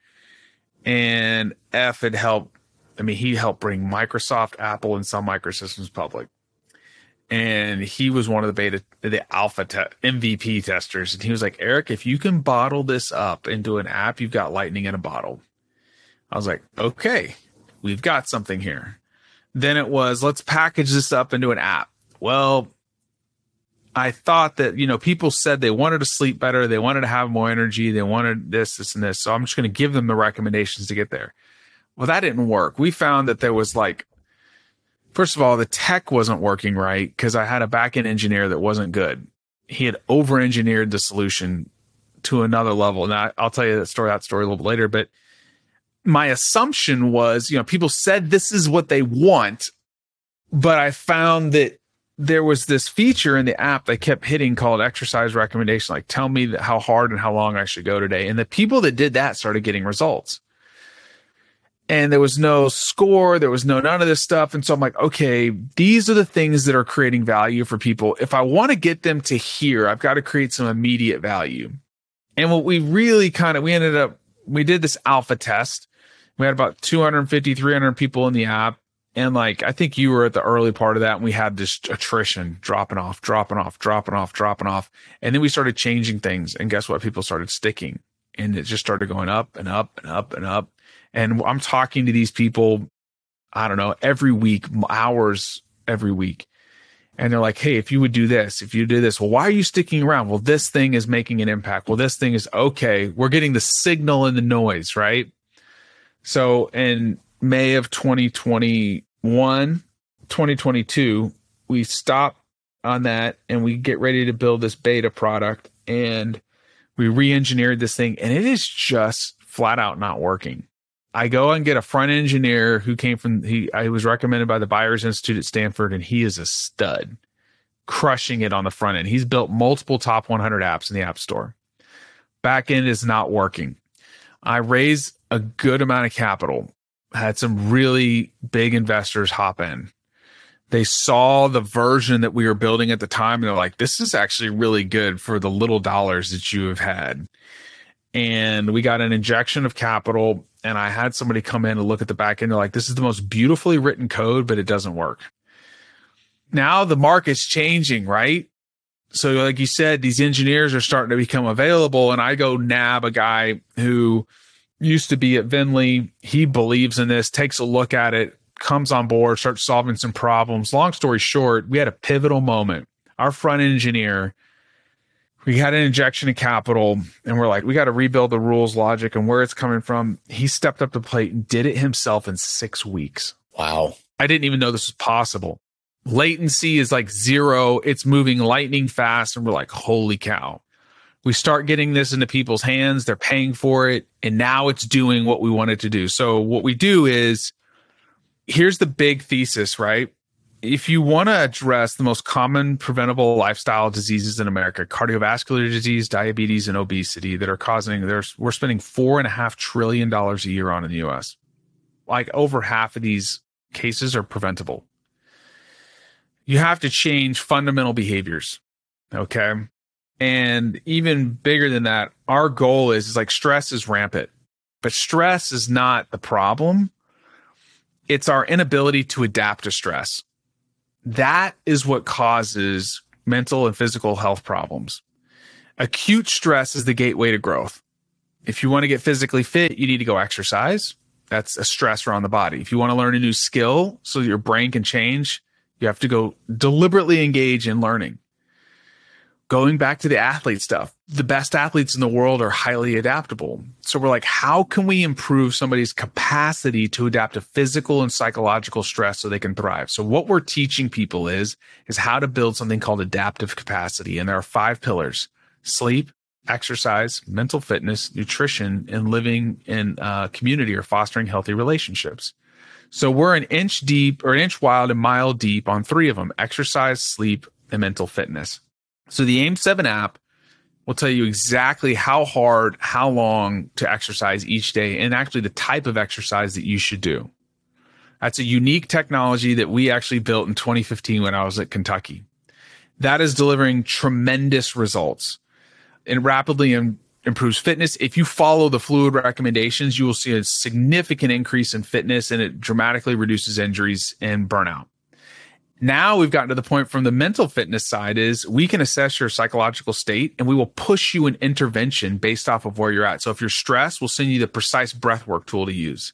And F had helped, I mean, he helped bring Microsoft, Apple, and Sun Microsystems public and he was one of the beta the alpha te- mvp testers. And he was like Erik if you can bottle this up into an app you've got lightning in a bottle. I was like okay we've got something here. Then it was let's package this up into an app. Well i thought that you know people said they wanted to sleep better they wanted to have more energy they wanted this this and this. So i'm just going to give them the recommendations to get there. Well that didn't work. We found that there was like First of all, the tech wasn't working right because I had a backend engineer that wasn't good. He had over engineered the solution to another level. And I, I'll tell you that story, that story a little bit later. But my assumption was, you know, people said this is what they want, but I found that there was this feature in the app that kept hitting called exercise recommendation, like tell me how hard and how long I should go today. And the people that did that started getting results. And there was no score, there was no none of this stuff. And so I'm like, okay, these are the things that are creating value for people. If I want to get them to here, I've got to create some immediate value. And what we really kind of we ended up we did this alpha test. We had about 250, 300 people in the app and like, I think you were at the early part of that and we had this attrition dropping off, dropping off, dropping off, dropping off. And then we started changing things. And guess what? People started sticking and it just started going up and up and up and up. And I'm talking to these people, I don't know, every week, hours every week. And they're like, Hey, if you would do this, if you do this, well, why are you sticking around? Well, this thing is making an impact. Well, this thing is okay. We're getting the signal and the noise, right? So in May of 2021, 2022, we stop on that and we get ready to build this beta product and we re-engineered this thing and it is just flat out not working. I go and get a front engineer who came from he I was recommended by the Byers Institute at Stanford and he is a stud crushing it on the front end. He's built multiple top 100 apps in the App Store. Back end is not working. I raise a good amount of capital had some really big investors hop in. They saw the version that we were building at the time and they're like, this is actually really good for the little dollars that you have had. And we got an injection of capital. And I had somebody come in and look at the back end. They're like, this is the most beautifully written code, but it doesn't work. Now the market's changing, right? So, like you said, these engineers are starting to become available. And I go nab a guy who used to be at Vennli. He believes in this, takes a look at it, comes on board, starts solving some problems. Long story short, we had a pivotal moment. Our front engineer, we had an injection of capital, and we're like, we got to rebuild the rules, logic, and where it's coming from. He stepped up to plate and did it himself in six weeks. Wow. I didn't even know this was possible. Latency is like zero. It's moving lightning fast. And we're like, holy cow we start getting this into people's hands they're paying for it and now it's doing what we want it to do so what we do is here's the big thesis right if you want to address the most common preventable lifestyle diseases in america cardiovascular disease diabetes and obesity that are causing there's we're spending four and a half trillion dollars a year on in the us like over half of these cases are preventable you have to change fundamental behaviors okay and even bigger than that, our goal is, is like stress is rampant, but stress is not the problem. It's our inability to adapt to stress. That is what causes mental and physical health problems. Acute stress is the gateway to growth. If you want to get physically fit, you need to go exercise. That's a stressor on the body. If you want to learn a new skill so your brain can change, you have to go deliberately engage in learning going back to the athlete stuff, the best athletes in the world are highly adaptable. So we're like, how can we improve somebody's capacity to adapt to physical and psychological stress so they can thrive? So what we're teaching people is, is how to build something called adaptive capacity. And there are five pillars, sleep, exercise, mental fitness, nutrition, and living in community or fostering healthy relationships. So we're an inch deep or an inch wide and mile deep on three of them, exercise, sleep, and mental fitness. So the AIM7 app will tell you exactly how hard, how long to exercise each day, and actually the type of exercise that you should do. That's a unique technology that we actually built in 2015 when I was at Kentucky. That is delivering tremendous results and rapidly Im- improves fitness. If you follow the fluid recommendations, you will see a significant increase in fitness and it dramatically reduces injuries and burnout now we've gotten to the point from the mental fitness side is we can assess your psychological state and we will push you an intervention based off of where you're at. So if you're stressed, we'll send you the precise breath work tool to use.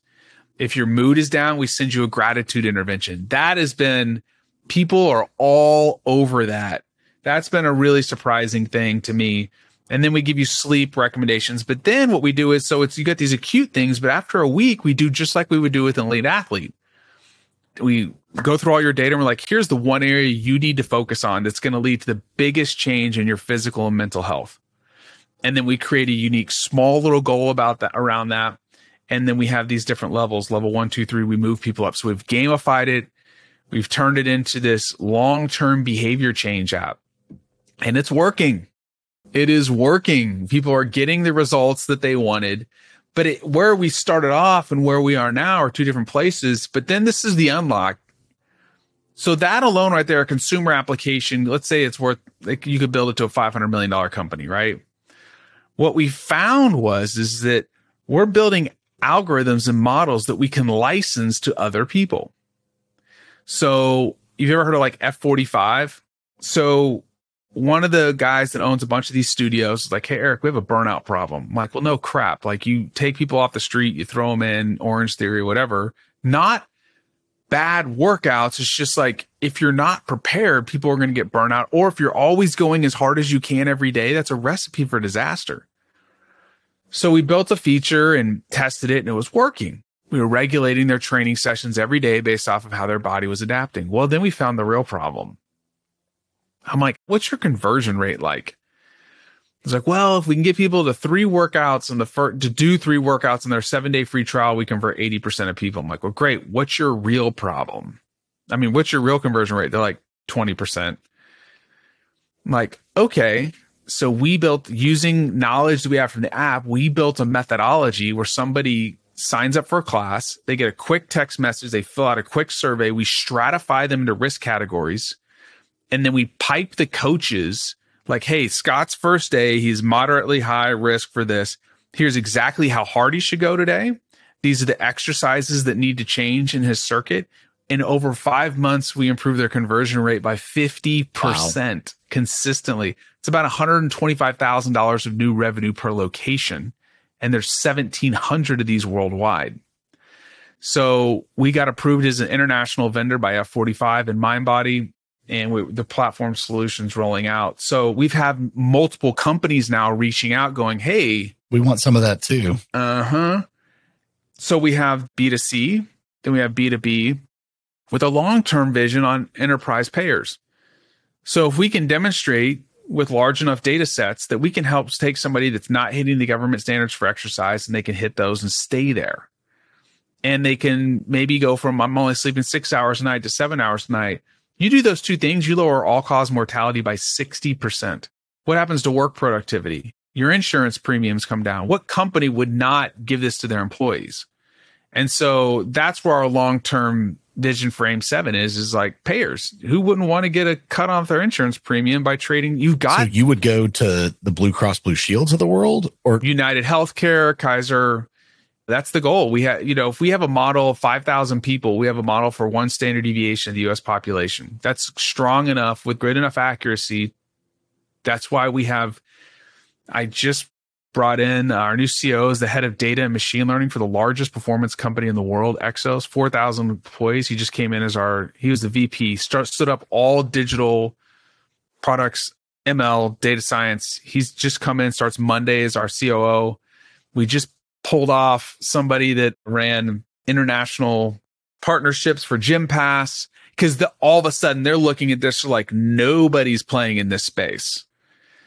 If your mood is down, we send you a gratitude intervention. That has been people are all over that. That's been a really surprising thing to me. And then we give you sleep recommendations. But then what we do is so it's you got these acute things, but after a week, we do just like we would do with an elite athlete we go through all your data and we're like, here's the one area you need to focus on that's going to lead to the biggest change in your physical and mental health. And then we create a unique small little goal about that around that. And then we have these different levels level one, two, three. We move people up. So we've gamified it. We've turned it into this long term behavior change app and it's working. It is working. People are getting the results that they wanted. But it, where we started off and where we are now are two different places. But then this is the unlock. So that alone, right there, a consumer application. Let's say it's worth like you could build it to a five hundred million dollar company, right? What we found was is that we're building algorithms and models that we can license to other people. So you've ever heard of like F forty five? So one of the guys that owns a bunch of these studios is like, Hey, Erik, we have a burnout problem. I'm like, well, no crap. Like you take people off the street, you throw them in Orangetheory, whatever. Not bad workouts. It's just like if you're not prepared, people are going to get burnout. Or if you're always going as hard as you can every day, that's a recipe for disaster. So we built a feature and tested it and it was working. We were regulating their training sessions every day based off of how their body was adapting. Well, then we found the real problem I'm like, what's your conversion rate like? It's like, well, if we can get people to three workouts in the first, to do three workouts in their seven day free trial, we convert 80% of people. I'm like, well, great. What's your real problem? I mean, what's your real conversion rate? They're like 20%. I'm like, okay. So we built using knowledge that we have from the app, we built a methodology where somebody signs up for a class. They get a quick text message. They fill out a quick survey. We stratify them into risk categories and then we pipe the coaches like, hey, Scott's first day, he's moderately high risk for this. Here's exactly how hard he should go today. These are the exercises that need to change in his circuit. In over five months, we improved their conversion rate by 50% wow. consistently. It's about $125,000 of new revenue per location. And there's 1,700 of these worldwide. So we got approved as an international vendor by F45 and MindBody and we, the platform solutions rolling out. So we've had multiple companies now reaching out going, Hey, we want some of that too. Uh huh. So we have B2C, then we have B2B with a long term vision on enterprise payers. So if we can demonstrate with large enough data sets that we can help take somebody that's not hitting the government standards for exercise and they can hit those and stay there. And they can maybe go from I'm only sleeping six hours a night to seven hours a night you do those two things, you lower all cause mortality by 60%. What happens to work productivity? Your insurance premiums come down. What company would not give this to their employees? And so that's where our long term vision for AIM7 is, is like payers. Who wouldn't want to get a cut off their insurance premium by trading? You've got. So you would go to the Blue Cross Blue Shields of the world or United Healthcare, Kaiser, that's the goal. We have, you know, if we have a model of 5,000 people, we have a model for one standard deviation of the US population. That's strong enough with great enough accuracy. That's why we have, I just brought in our new CEO is the head of data and machine learning for the largest performance company in the world, Exos, 4,000 employees. He just came in as our, he was the VP, start, stood up all digital products, ML, data science. He's just come in, starts Monday as our COO. We just pulled off somebody that ran international partnerships for Gympass because all of a sudden they're looking at this like nobody's playing in this space.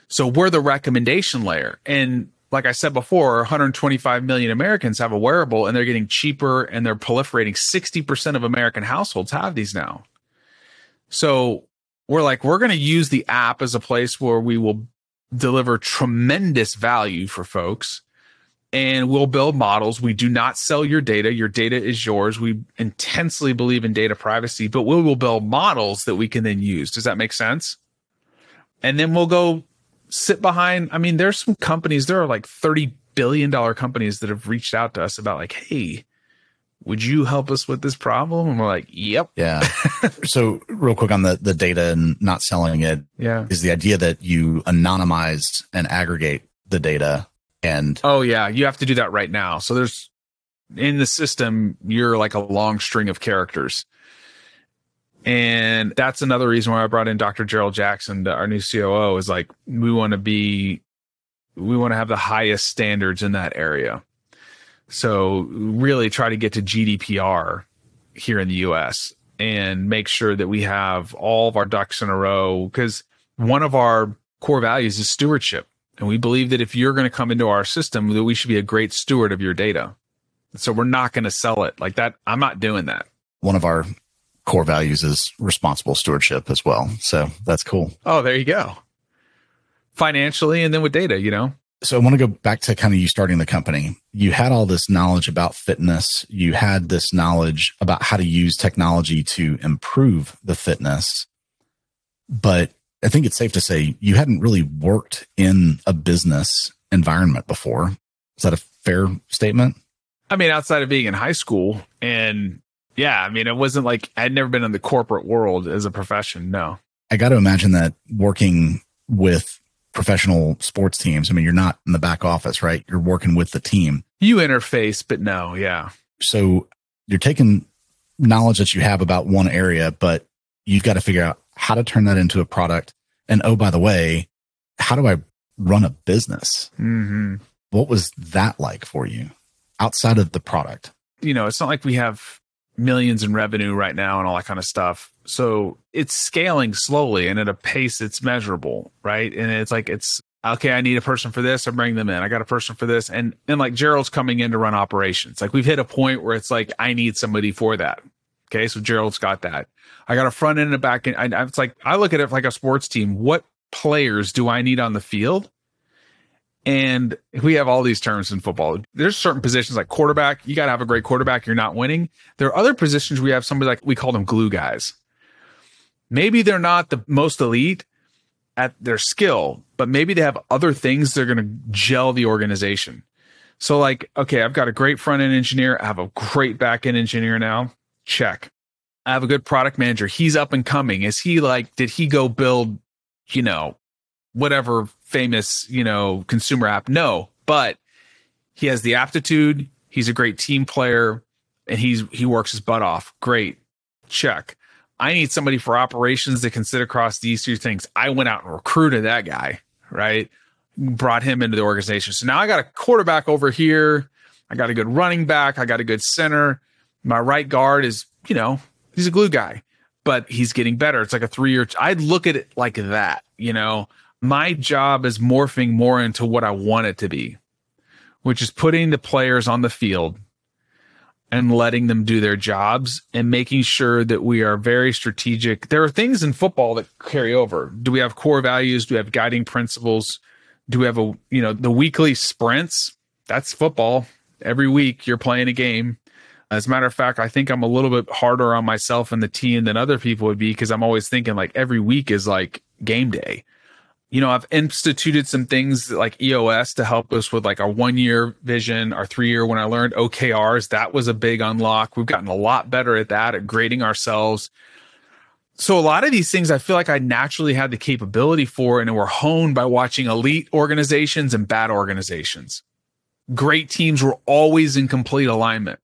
So we're the recommendation layer. And like I said before, 125 million Americans have a wearable and they're getting cheaper and they're proliferating. 60% of American households have these now. So we're like, we're going to use the app as a place where we will deliver tremendous value for folks and we'll build models. We do not sell your data. Your data is yours. We intensely believe in data privacy, but we will build models that we can then use. Does that make sense? And then we'll go sit behind. I mean, there's some companies, there are like $30 billion companies that have reached out to us about, like, hey, would you help us with this problem? And we're like, yep. Yeah. so real quick on the, the data and not selling it. Yeah. Is the idea that you anonymize and aggregate the data and oh yeah, you have to do that right now. So there's in the system, you're like a long string of characters. And that's another reason why I brought in Dr. Gerald Jackson, our new COO, is like we want to be we want to have the highest standards in that area. So really try to get to GDPR here in the US and make sure that we have all of our ducks in a row because one of our core values is stewardship And we believe that if you're going to come into our system, that we should be a great steward of your data. So we're not going to sell it like that. I'm not doing that. One of our core values is responsible stewardship as well. So that's cool. Oh, there you go. Financially and then with data, you know? So I want to go back to kind of you starting the company. You had all this knowledge about fitness. You had this knowledge about how to use technology to improve the fitness. But I think it's safe to say you hadn't really worked in a business environment before. Is that a fair statement? I mean, outside of being in high school and yeah, I mean, it wasn't like I'd never been in the corporate world as a profession. No. I got to imagine that working with professional sports teams, I mean, you're not in the back office, right? You're working with the team. You interface, but no, yeah. So you're taking knowledge that you have about one area, but you've got to figure out how to turn that into a product. And oh, by the way, how do I run a business? Mm-hmm. What was that like for you outside of the product? You know, it's not like we have millions in revenue right now and all that kind of stuff. So it's scaling slowly and at a pace that's measurable, right? And it's like it's okay, I need a person for this, I bring them in. I got a person for this. And and like Gerald's coming in to run operations. Like we've hit a point where it's like I need somebody for that. Okay, so Gerald's got that. I got a front end and a back end. I, it's like I look at it like a sports team. What players do I need on the field? And we have all these terms in football. There's certain positions like quarterback. You got to have a great quarterback. You're not winning. There are other positions we have somebody like we call them glue guys. Maybe they're not the most elite at their skill, but maybe they have other things they're going to gel the organization. So, like, okay, I've got a great front end engineer. I have a great back end engineer now. Check. I have a good product manager. He's up and coming. Is he like, did he go build, you know, whatever famous, you know, consumer app. No, but he has the aptitude. He's a great team player and he's he works his butt off. Great. Check. I need somebody for operations that can sit across these two things. I went out and recruited that guy, right? Brought him into the organization. So now I got a quarterback over here. I got a good running back. I got a good center. My right guard is, you know, he's a glue guy, but he's getting better. It's like a three year. I'd look at it like that, you know my job is morphing more into what I want it to be, which is putting the players on the field and letting them do their jobs and making sure that we are very strategic. There are things in football that carry over. Do we have core values? Do we have guiding principles? Do we have a, you know, the weekly sprints? That's football. Every week you're playing a game. As a matter of fact, I think I'm a little bit harder on myself and the team than other people would be because I'm always thinking like every week is like game day you know, I've instituted some things like EOS to help us with like our one year vision, our three year. When I learned OKRs, that was a big unlock. We've gotten a lot better at that, at grading ourselves. So a lot of these things I feel like I naturally had the capability for and were honed by watching elite organizations and bad organizations. Great teams were always in complete alignment.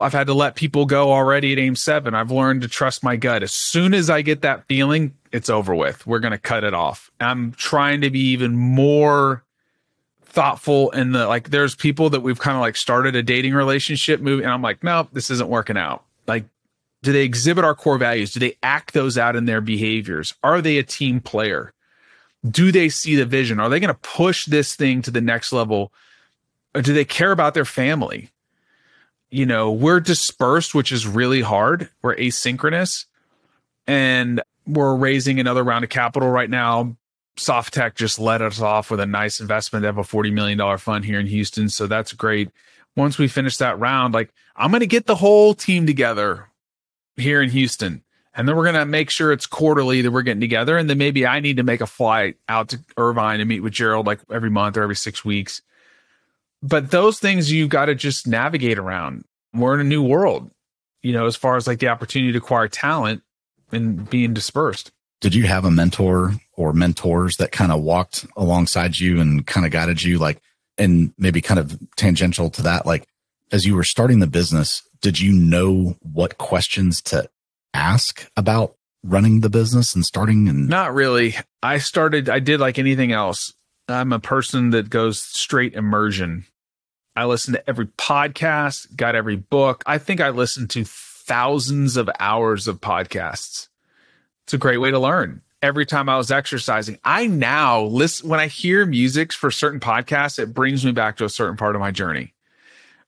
I've had to let people go already at aim seven. I've learned to trust my gut. As soon as I get that feeling, it's over with. We're going to cut it off. I'm trying to be even more thoughtful in the like there's people that we've kind of like started a dating relationship movie and I'm like, no, this isn't working out. Like, do they exhibit our core values? Do they act those out in their behaviors? Are they a team player? Do they see the vision? Are they going to push this thing to the next level? Or do they care about their family? You know, we're dispersed, which is really hard. We're asynchronous and we're raising another round of capital right now. Softeq just let us off with a nice investment. They have a $40 million fund here in Houston. So that's great. Once we finish that round, like I'm going to get the whole team together here in Houston. And then we're going to make sure it's quarterly that we're getting together. And then maybe I need to make a flight out to Irvine and meet with Gerald like every month or every six weeks but those things you got to just navigate around. We're in a new world, you know, as far as like the opportunity to acquire talent and being dispersed. Did you have a mentor or mentors that kind of walked alongside you and kind of guided you like, and maybe kind of tangential to that, like as you were starting the business, did you know what questions to ask about running the business and starting and not really i started i did like anything else I'm a person that goes straight immersion. I listen to every podcast, got every book. I think I listen to thousands of hours of podcasts. It's a great way to learn. every time I was exercising. I now listen when I hear music for certain podcasts, it brings me back to a certain part of my journey.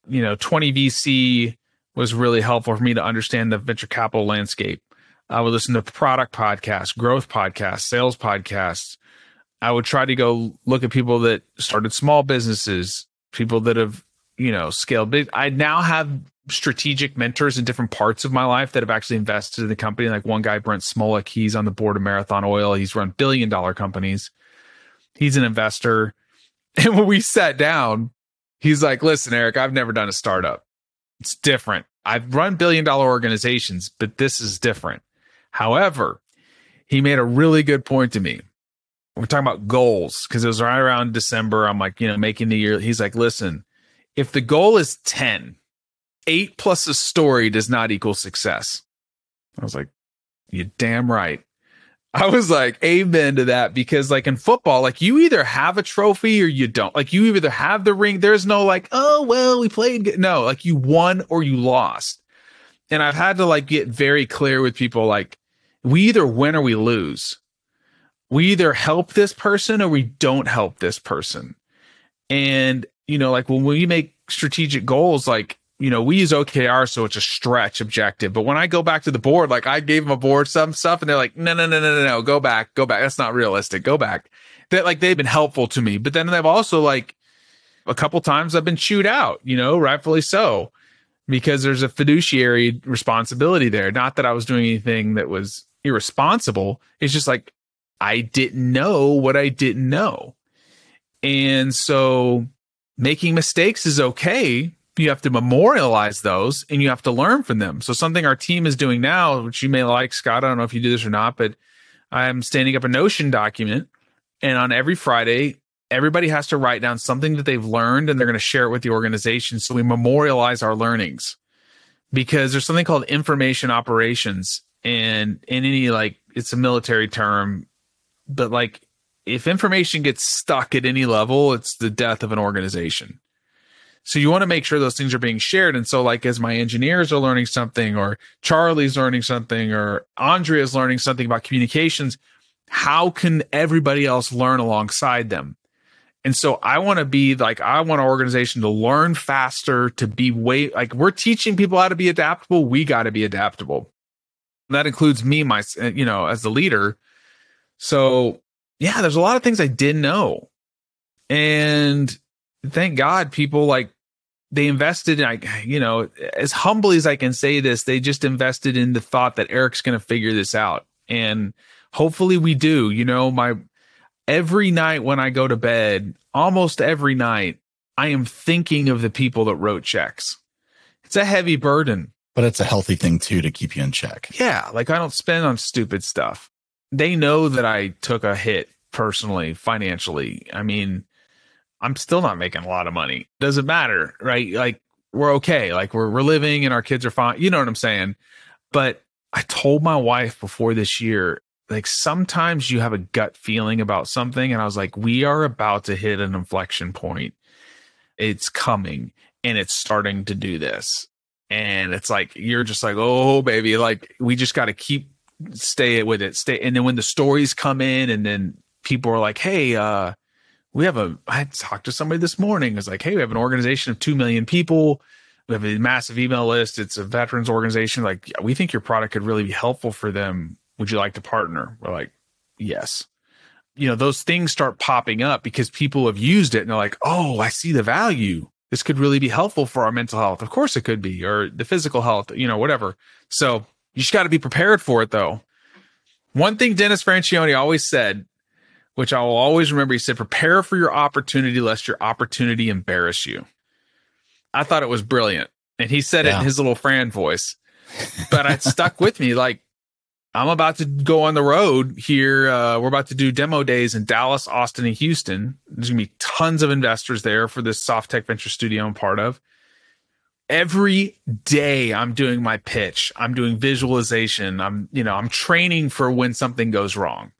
You know, 20 VC was really helpful for me to understand the venture capital landscape. I would listen to product podcasts, growth podcasts, sales podcasts. I would try to go look at people that started small businesses, people that have, you know, scaled big. I now have strategic mentors in different parts of my life that have actually invested in the company. Like one guy, Brent Smolik, he's on the board of Marathon Oil. He's run billion dollar companies. He's an investor. And when we sat down, he's like, listen, Erik, I've never done a startup. It's different. I've run billion dollar organizations, but this is different. However, he made a really good point to me. We're talking about goals because it was right around December. I'm like, you know, making the year. He's like, listen, if the goal is 10, eight plus a story does not equal success. I was like, you damn right. I was like, amen to that because, like in football, like you either have a trophy or you don't. Like you either have the ring. There's no like, oh well, we played. No, like you won or you lost. And I've had to like get very clear with people. Like we either win or we lose. We either help this person or we don't help this person. And you know, like when we make strategic goals, like you know, we use OKR, so it's a stretch objective. But when I go back to the board, like I gave them a board some stuff, and they're like, no, no, no, no, no, no, go back, go back. That's not realistic. Go back. That like they've been helpful to me, but then they've also like a couple times I've been chewed out. You know, rightfully so, because there's a fiduciary responsibility there. Not that I was doing anything that was irresponsible. It's just like I didn't know what I didn't know, and so making mistakes is okay you have to memorialize those and you have to learn from them. So something our team is doing now, which you may like, Scott, I don't know if you do this or not, but I'm standing up a Notion document and on every Friday, everybody has to write down something that they've learned and they're going to share it with the organization. So we memorialize our learnings because there's something called information operations and in any like, it's a military term, but like if information gets stuck at any level, it's the death of an organization. So you want to make sure those things are being shared. And so, like, as my engineers are learning something, or Charlie's learning something, or Andrea's learning something about communications, how can everybody else learn alongside them? And so I want to be like, I want our organization to learn faster, to be way like we're teaching people how to be adaptable. We got to be adaptable. That includes me, my, you know, as the leader. So yeah, there's a lot of things I didn't know. And thank God people like they invested in, I, you know, as humbly as I can say this, they just invested in the thought that Erik's going to figure this out. And hopefully we do. You know, my every night when I go to bed, almost every night, I am thinking of the people that wrote checks. It's a heavy burden, but it's a healthy thing too to keep you in check. Yeah. Like I don't spend on stupid stuff. They know that I took a hit personally, financially. I mean, I'm still not making a lot of money. Doesn't matter, right? Like we're okay. Like we're we're living and our kids are fine. You know what I'm saying? But I told my wife before this year, like sometimes you have a gut feeling about something, and I was like, we are about to hit an inflection point. It's coming and it's starting to do this. And it's like you're just like, oh baby, like we just got to keep stay with it. Stay and then when the stories come in and then people are like, hey, uh, we have a I talked to somebody this morning. It's like, hey, we have an organization of two million people. We have a massive email list. It's a veterans organization. Like, yeah, we think your product could really be helpful for them. Would you like to partner? We're like, yes. You know, those things start popping up because people have used it and they're like, oh, I see the value. This could really be helpful for our mental health. Of course it could be, or the physical health, you know, whatever. So you just got to be prepared for it though. One thing Dennis Franchione always said which I will always remember. He said, prepare for your opportunity lest your opportunity embarrass you. I thought it was brilliant. And he said yeah. it in his little Fran voice, but it stuck with me. Like, I'm about to go on the road here. Uh, we're about to do demo days in Dallas, Austin, and Houston. There's gonna be tons of investors there for this Softeq venture studio I'm part of. Every day I'm doing my pitch. I'm doing visualization. I'm, you know, I'm training for when something goes wrong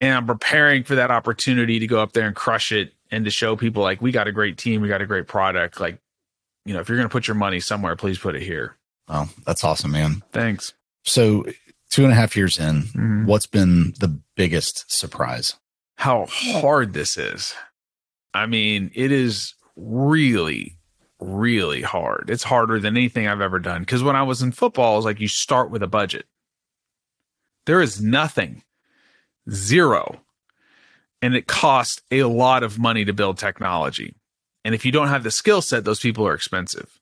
and I'm preparing for that opportunity to go up there and crush it and to show people like we got a great team, we got a great product. Like, you know, if you're going to put your money somewhere, please put it here. Oh, that's awesome, man. Thanks. So Two and a half years in, Mhm. what's been the biggest surprise? how hard this is. I mean, it is really, really hard. It's harder than anything I've ever done. Because when I was in football, it's like you start with a budget. There is nothing, zero. And it costs a lot of money to build technology. And if you don't have the skill set, those people are expensive.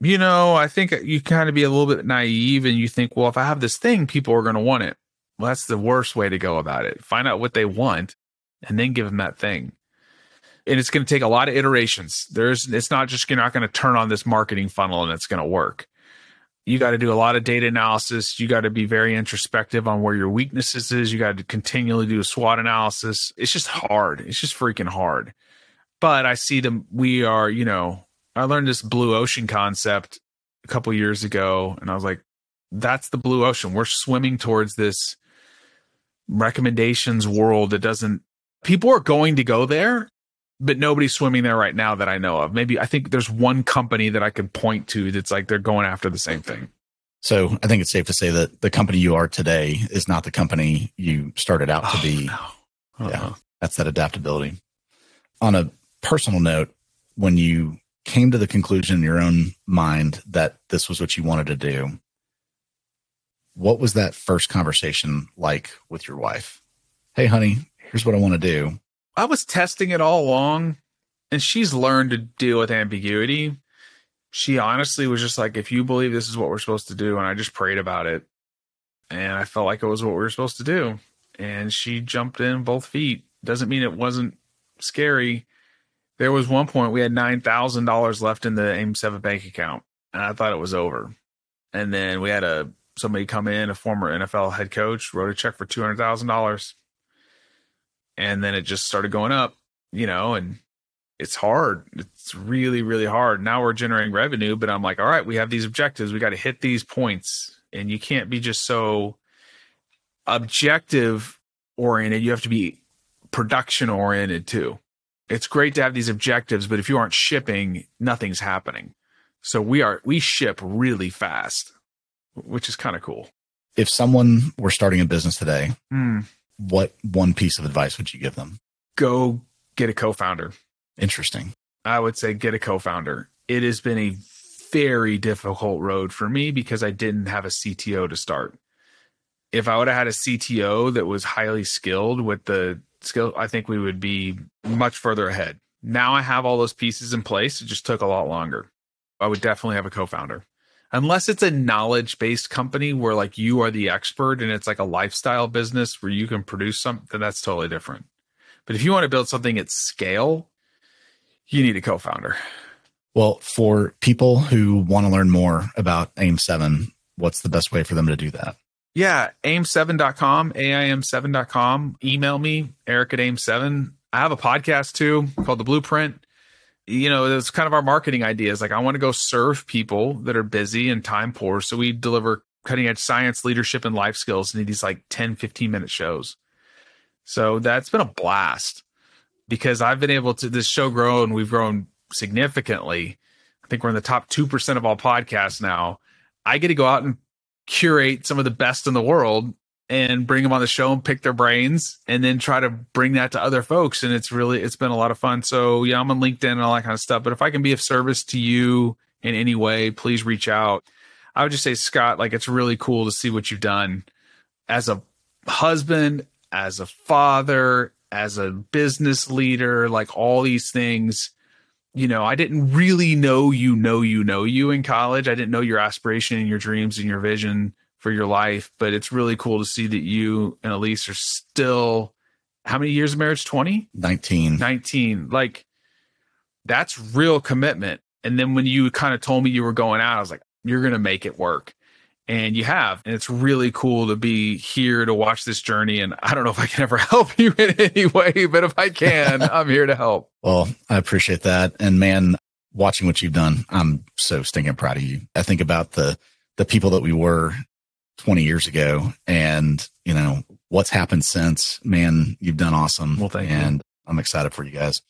You know, I think you kind of be a little bit naive and you think, well, if I have this thing, people are going to want it. Well, that's the worst way to go about it. Find out what they want and then give them that thing. And it's going to take a lot of iterations. There's it's not just you're not going to turn on this marketing funnel and it's going to work. You got to do a lot of data analysis. You got to be very introspective on where your weaknesses is. You got to continually do a SWOT analysis. It's just hard. It's just freaking hard. But I see them we are, you know, I learned this blue ocean concept a couple years ago and I was like that's the blue ocean. We're swimming towards this recommendations world that doesn't people are going to go there but nobody's swimming there right now that i know of maybe i think there's one company that i can point to that's like they're going after the same thing So I think it's safe to say that the company you are today is not the company you started out to oh, be. no. Yeah. Uh-huh. That's that adaptability. On a personal note, when you came to the conclusion in your own mind that this was what you wanted to do, what was that first conversation like with your wife? Hey, honey, here's what I want to do. I was testing it all along, and she's learned to deal with ambiguity. She honestly was just like, if you believe this is what we're supposed to do, and I just prayed about it, and I felt like it was what we were supposed to do. And she jumped in both feet. Doesn't mean it wasn't scary. There was one point we had nine thousand dollars left in the AIM seven bank account, and I thought it was over. And then we had a somebody come in, a former NFL head coach, wrote a check for two hundred thousand dollars and then it just started going up you know and it's hard. It's really really hard. Now we're generating revenue but i'm like all right we have these objectives. We got to hit these points. And you can't be just so objective oriented. You have to be production oriented too. It's great to have these objectives but if you aren't shipping nothing's happening. So we are we ship really fast which is kind of cool. If someone were starting a business today, Hmm. What one piece of advice would you give them? go get a co-founder Interesting. I would say get a co-founder. It has been a very difficult road for me because I didn't have a CTO to start. If I would have had a CTO that was highly skilled with the skill, I think we would be much further ahead. Now I have all those pieces in place. It just took a lot longer. I would definitely have a co-founder. Unless it's a knowledge-based company where like you are the expert and it's like a lifestyle business where you can produce something, that's totally different. But if you want to build something at scale, you need a co-founder. Well, for people who want to learn more about AIM7, what's the best way for them to do that? Yeah, aim7.com, AIM7.com. Email me, Erik at aim7. I have a podcast too called The Blueprint. You know, it's kind of our marketing ideas. Like, I want to go serve people that are busy and time poor. So we deliver cutting edge science, leadership, and life skills in these like 10, 15 minute shows. So that's been a blast because I've been able to, this show grow and we've grown significantly. I think we're in the top 2% of all podcasts now. I get to go out and curate some of the best in the world and bring them on the show and pick their brains and then try to bring that to other folks. And it's really it's been a lot of fun. So yeah i'm on linkedin and all that kind of stuff. But if i can be of service to you in any way please reach out. I would just say scott like it's really cool to see what you've done as a husband as a father as a business leader like all these things. You know, I didn't really know you know you know you in college. I didn't know your aspiration and your dreams and your vision for your life, but it's really cool to see that you and Elise are still how many years of marriage? 20? 19. 19. Like that's real commitment. And then when you kind of told me you were going out, I was like, you're going to make it work. And you have. And it's really cool to be here to watch this journey. And I don't know if I can ever help you in any way, but if I can, I'm here to help. Well, I appreciate that. And man, watching what you've done, I'm so stinking proud of you. I think about the the people that we were 20 years ago and, you know, what's happened since. Man, you've done awesome. Well, thank you. and I'm excited for you guys.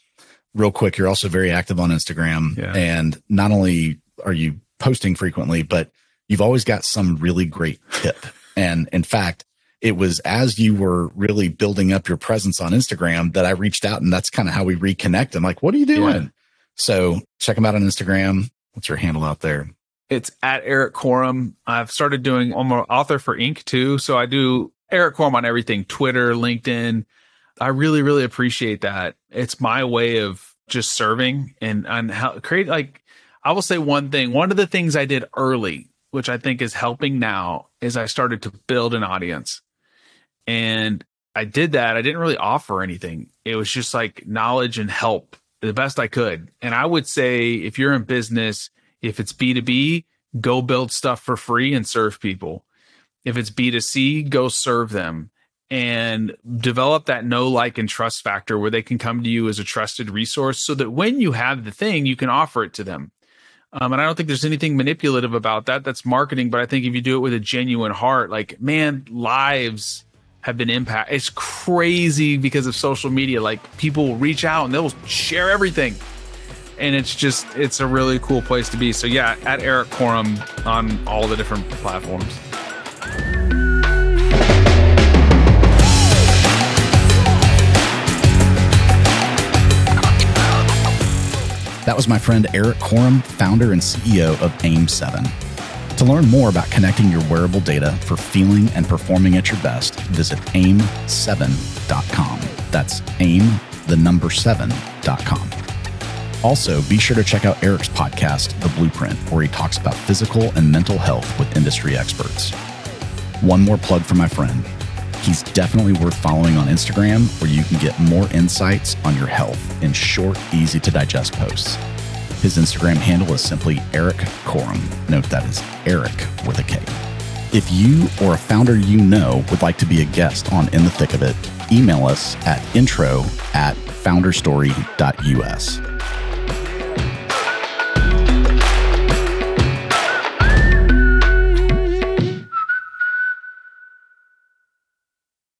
Real quick, you're also very active on Instagram. Yeah. And not only are you posting frequently, but you've always got some really great tip And in fact, it was as you were really building up your presence on Instagram that I reached out and that's kind of how we reconnect. I'm like, what are you doing? Yeah. So check them out on Instagram. What's your handle out there? It's at Erik Korem. I've started doing I'm an author for Inc. too. So I do Erik Korem on everything, Twitter, LinkedIn. I really, really appreciate that. It's my way of just serving and, and create like I will say one thing. One of the things I did early, which I think is helping now, is I started to build an audience. And I did that. I didn't really offer anything. It was just like knowledge and help the best I could. And I would say if you're in business, if it's B2B, go build stuff for free and serve people. If it's B2C, go serve them and develop that know, like, and trust factor where they can come to you as a trusted resource so that when you have the thing, you can offer it to them. Um, and I don't think there's anything manipulative about that. That's marketing. But I think if you do it with a genuine heart, like, man, lives have been impacted. It's crazy because of social media. Like people reach out and they'll share everything. And it's just, it's a really cool place to be. So yeah, at Erik Korem on all the different platforms. That was my friend Erik Korem, founder and CEO of AIM7. To learn more about connecting your wearable data for feeling and performing at your best, visit aim7.com. That's aim, the number 7.com. Also, be sure to check out Erik's podcast, The Blueprint, where he talks about physical and mental health with industry experts. One more plug for my friend. He's definitely worth following on Instagram, where you can get more insights on your health in short, easy to digest posts. His Instagram handle is simply Erik Korem. Note that is Erik with a K. If you or a founder you know would like to be a guest on In the Thick of It, email us at intro at founderstory.us.